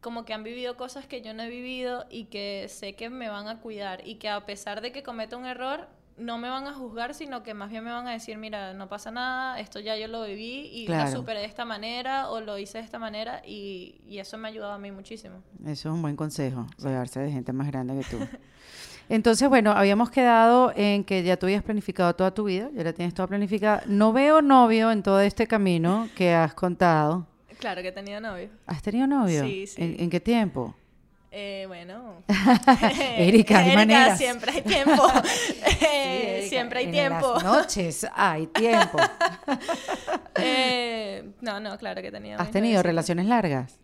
como que han vivido cosas que yo no he vivido y que sé que me van a cuidar y que a pesar de que cometa un error no me van a juzgar, sino que más bien me van a decir, mira, no pasa nada, esto ya yo lo viví y Claro. lo superé de esta manera o lo hice de esta manera y, y eso me ha ayudado a mí muchísimo. Eso es un buen consejo, rodearse de gente más grande que tú. Entonces, bueno, habíamos quedado en que ya tú habías planificado toda tu vida, ya la tienes toda planificada. No veo novio en todo este camino que has contado. Claro que he tenido novio. ¿Has tenido novio? Sí, sí. ¿En, en qué tiempo? Eh, bueno. Erika, hay maneras. siempre hay tiempo. Eh, Erika, siempre hay en tiempo. las noches hay tiempo. Eh, no, no, claro que tenido. ¿Has tenido relaciones largas?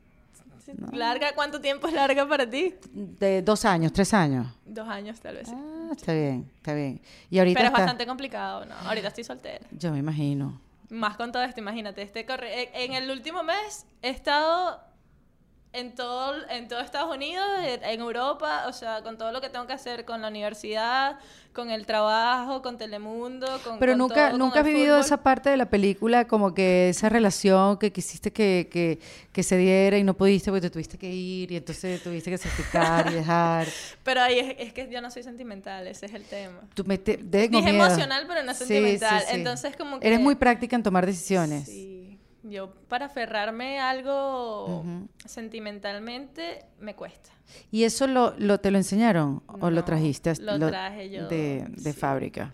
¿Larga? ¿Cuánto tiempo es larga para ti? De dos años, tres años. Dos años, tal vez. Ah, está bien, está bien. Y ahorita Pero es bastante complicado, ¿no? Ahorita estoy soltera. Yo me imagino. Más con todo esto, imagínate. Este corre... en- En el último mes he estado en todo, en todo Estados Unidos, en Europa, o sea, con todo lo que tengo que hacer con la universidad, con el trabajo, con Telemundo, con Pero con nunca, todo, nunca has vivido fútbol. esa parte de la película, como que esa relación que quisiste que, que, que se diera y no pudiste porque te tuviste que ir y entonces tuviste que sacrificar y dejar. Pero ahí es, es que yo no soy sentimental, ese es el tema. Tú me te- tengo Dije miedo. emocional, pero no Sí, sentimental. sí, sí. Entonces, como que... Eres muy práctica en tomar decisiones. Sí. Yo, para aferrarme a algo sentimentalmente, me cuesta. ¿Y eso lo, lo te lo enseñaron o lo trajiste lo traje yo, de, de sí. fábrica?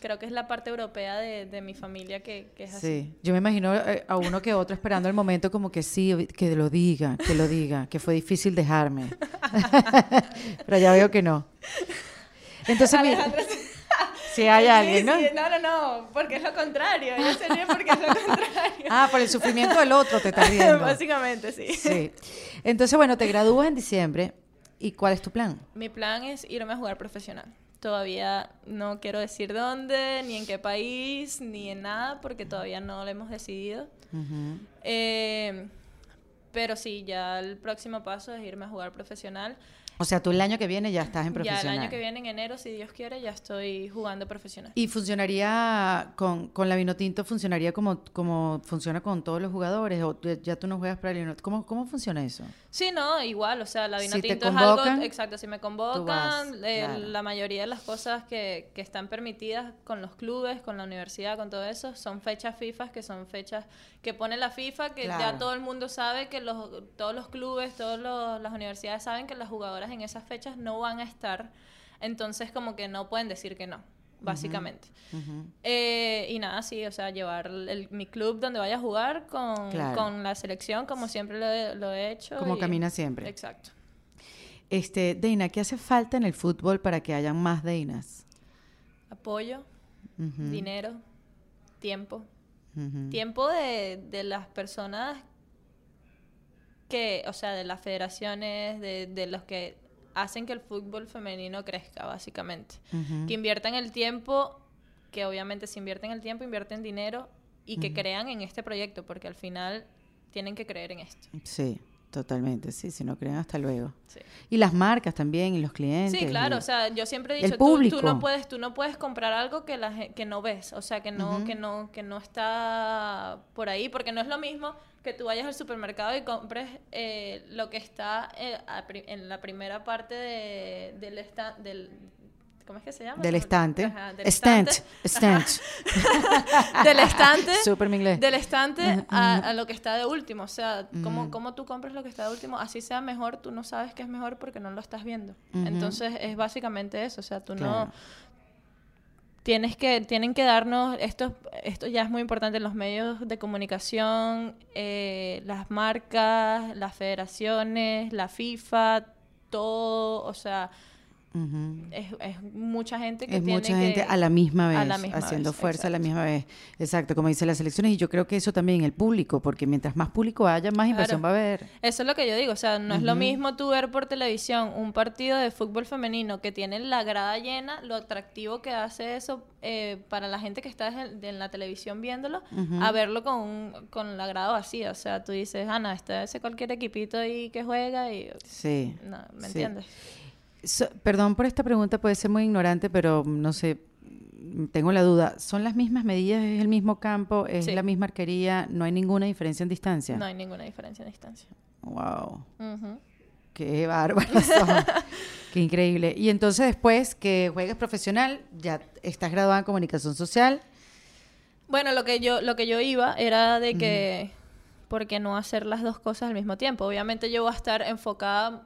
Creo que es la parte europea de, de mi familia que, que es así. Sí, yo me imagino eh, a uno que otro esperando el momento como que sí, que lo diga, que lo diga, que fue difícil dejarme. Pero ya veo que no. Entonces, mi- Alejandra, sí. Si hay Sí, alguien, ¿no? sí, no, no, no, porque es lo contrario. Ella se ríe porque es lo contrario. Ah, por el sufrimiento del otro te estás riendo. Básicamente, sí. Sí. Entonces, bueno, te gradúas en diciembre. ¿Y cuál es tu plan? Mi plan es irme a jugar profesional. Todavía no quiero decir dónde, ni en qué país, ni en nada, porque todavía no lo hemos decidido. Ujú. Eh, pero sí, ya el próximo paso es irme a jugar profesional. O sea, tú el año que viene ya estás en Ya profesional. el año que viene, en enero, si Dios quiere, ya estoy jugando profesional. ¿Y funcionaría con, con la Vinotinto, funcionaría como, como funciona con todos los jugadores? ¿O ya tú no juegas para el Vinotinto? ¿Cómo, ¿Cómo funciona eso? Sí, no, igual, o sea, la Si vino te tinto es convocan, algo, exacto, si me convocan, vas, eh, claro. la mayoría de las cosas que, que están permitidas con los clubes, con la universidad, con todo eso, son fechas FIFA, que son fechas que pone la FIFA, que Claro. ya todo el mundo sabe que los, todos los clubes, todas las universidades saben que las jugadoras en esas fechas no van a estar, entonces como que no pueden decir que no, básicamente. Eh, y nada, sí, o sea, llevar el- mi club donde vaya a jugar con, Claro. con la selección, como siempre lo he, lo he hecho. Como y- camina siempre. Exacto. Este, Deina, ¿qué hace falta en el fútbol para que hayan más Deinas? Apoyo, dinero, tiempo. Tiempo de, de las personas que, o sea, de las federaciones, de, de los que hacen que el fútbol femenino crezca, básicamente. Que inviertan el tiempo, que obviamente si invierten el tiempo, invierten dinero y que crean en este proyecto, porque al final tienen que creer en esto. Sí, Totalmente, sí, si no creen hasta luego. Sí. Y las marcas también, y los clientes. Sí, claro, y- o sea, yo siempre he el dicho, tú, tú no puedes, tú no puedes comprar algo que la que no ves, o sea, que no, que no, que no está por ahí, porque no es lo mismo que tú vayas al supermercado y compres eh, lo que está eh, a en la primera parte de- del esta- del ¿cómo es que se llama? Del estante. Ajá, del Stand, estante. del estante Súper mi inglés. del estante a, a lo que está de último o sea ¿cómo, cómo tú compras lo que está de último así sea mejor tú no sabes que es mejor porque no lo estás viendo entonces es básicamente eso o sea tú Claro. no tienes que tienen que darnos esto esto ya es muy importante los medios de comunicación eh, las marcas las federaciones la FIFA todo o sea Es, es mucha gente que Es tiene mucha que- gente a la misma vez, a la misma haciendo vez, fuerza a la misma vez. Exacto, como dicen las elecciones. Y yo creo que eso también el público, porque mientras más público haya, más inversión va a haber. Eso es lo que yo digo, o sea, no es lo mismo tú ver por televisión un partido de fútbol femenino que tiene la grada llena, lo atractivo que hace eso eh, para la gente que está en, en la televisión viéndolo, a verlo con, un- con la grada vacía. O sea, tú dices, Ana, está ese cualquier equipito ahí que juega y... Sí. No, ¿me sí. entiendes? So- perdón por esta pregunta, puede ser muy ignorante, pero no sé, tengo la duda. ¿Son las mismas medidas? ¿Es el mismo campo? ¿Es Sí. la misma arquería? ¿No hay ninguna diferencia en distancia? No hay ninguna diferencia en distancia. Wow. Ujú. Qué bárbaros son. Qué increíble. Y entonces después que juegues profesional, ya estás graduada en comunicación social. Bueno, lo que yo, lo que yo iba era de que, ¿por qué no hacer las dos cosas al mismo tiempo? Obviamente yo voy a estar enfocada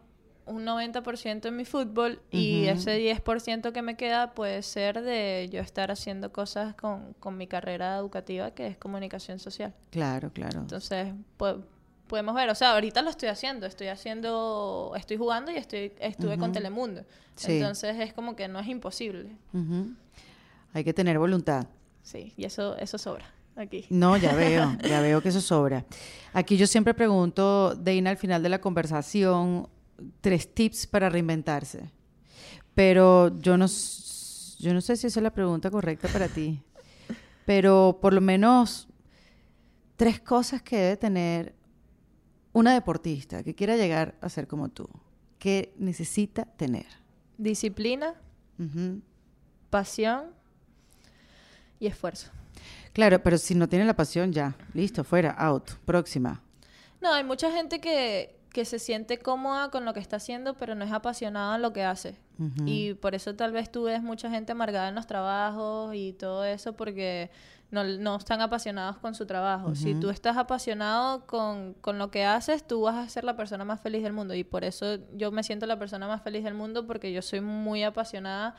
un 90% en mi fútbol y ese 10% que me queda puede ser de yo estar haciendo cosas con, con mi carrera educativa que es comunicación social. Claro, claro. Entonces, po- podemos ver, o sea, ahorita lo estoy haciendo, estoy haciendo, estoy jugando y estoy, estuve con Telemundo. Sí. Entonces es como que no es imposible. Hay que tener voluntad. Sí, y eso, eso sobra aquí. No, ya veo, ya veo que eso sobra. Aquí yo siempre pregunto, Deina, al final de la conversación, tres tips para reinventarse. Pero yo no, yo no sé si esa es la pregunta correcta para ti. Pero por lo menos tres cosas que debe tener una deportista que quiera llegar a ser como tú. que necesita tener? Disciplina, pasión y esfuerzo. Claro, pero si no tiene la pasión, ya, listo, fuera, out, próxima. No, hay mucha gente que, que se siente cómoda con lo que está haciendo, pero no es apasionada en lo que hace. Y por eso tal vez tú ves mucha gente amargada en los trabajos y todo eso, porque no, no están apasionados con su trabajo. Si tú estás apasionado con, con lo que haces, tú vas a ser la persona más feliz del mundo. Y por eso yo me siento la persona más feliz del mundo, porque yo soy muy apasionada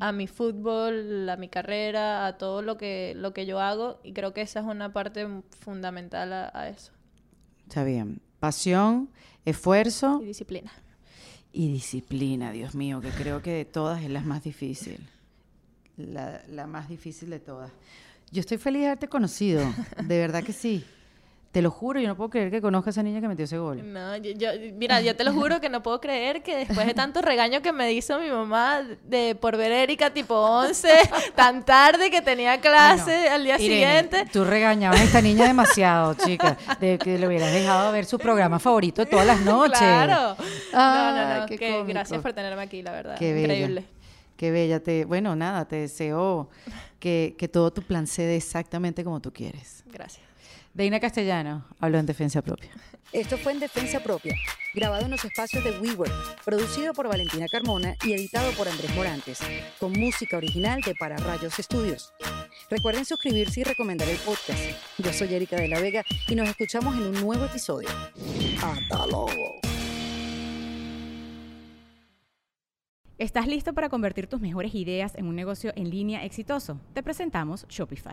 a mi fútbol, a mi carrera, a todo lo que, lo que yo hago. Y creo que esa es una parte fundamental a- a eso. Está bien. Pasión, esfuerzo Y disciplina. y disciplina, Dios mío, que creo que de todas es la más difícil. La, la más difícil de todas. Yo estoy feliz de haberte conocido, de verdad que sí. Te lo juro, yo no puedo creer que conozca a esa niña que metió ese gol. No, yo, yo- mira, yo te lo juro que no puedo creer que después de tanto regaño que me hizo mi mamá de por ver Erika tipo 11, tan tarde que tenía clase al día Irene, siguiente. Tú regañabas a esta niña demasiado, chica, de que le hubieras dejado ver su programa favorito de todas las noches. Claro. No, no, no. qué que cómico. gracias por tenerme aquí, la verdad. Qué bella. Increíble. Qué bella. Te, bueno, nada, te deseo que, que todo tu plan se dé exactamente como tú quieres. Gracias. Deina Castellano habló en defensa propia. Esto fue en Defensa Propia, grabado en los espacios de WeWork, producido por Valentina Carmona y editado por Andrés Morantes, con música original de Para Rayos Estudios. Recuerden suscribirse y recomendar el podcast. Yo soy Erika de la Vega y nos escuchamos en un nuevo episodio. ¡Hasta luego! ¿Estás listo para convertir tus mejores ideas en un negocio en línea exitoso? Te presentamos Shopify.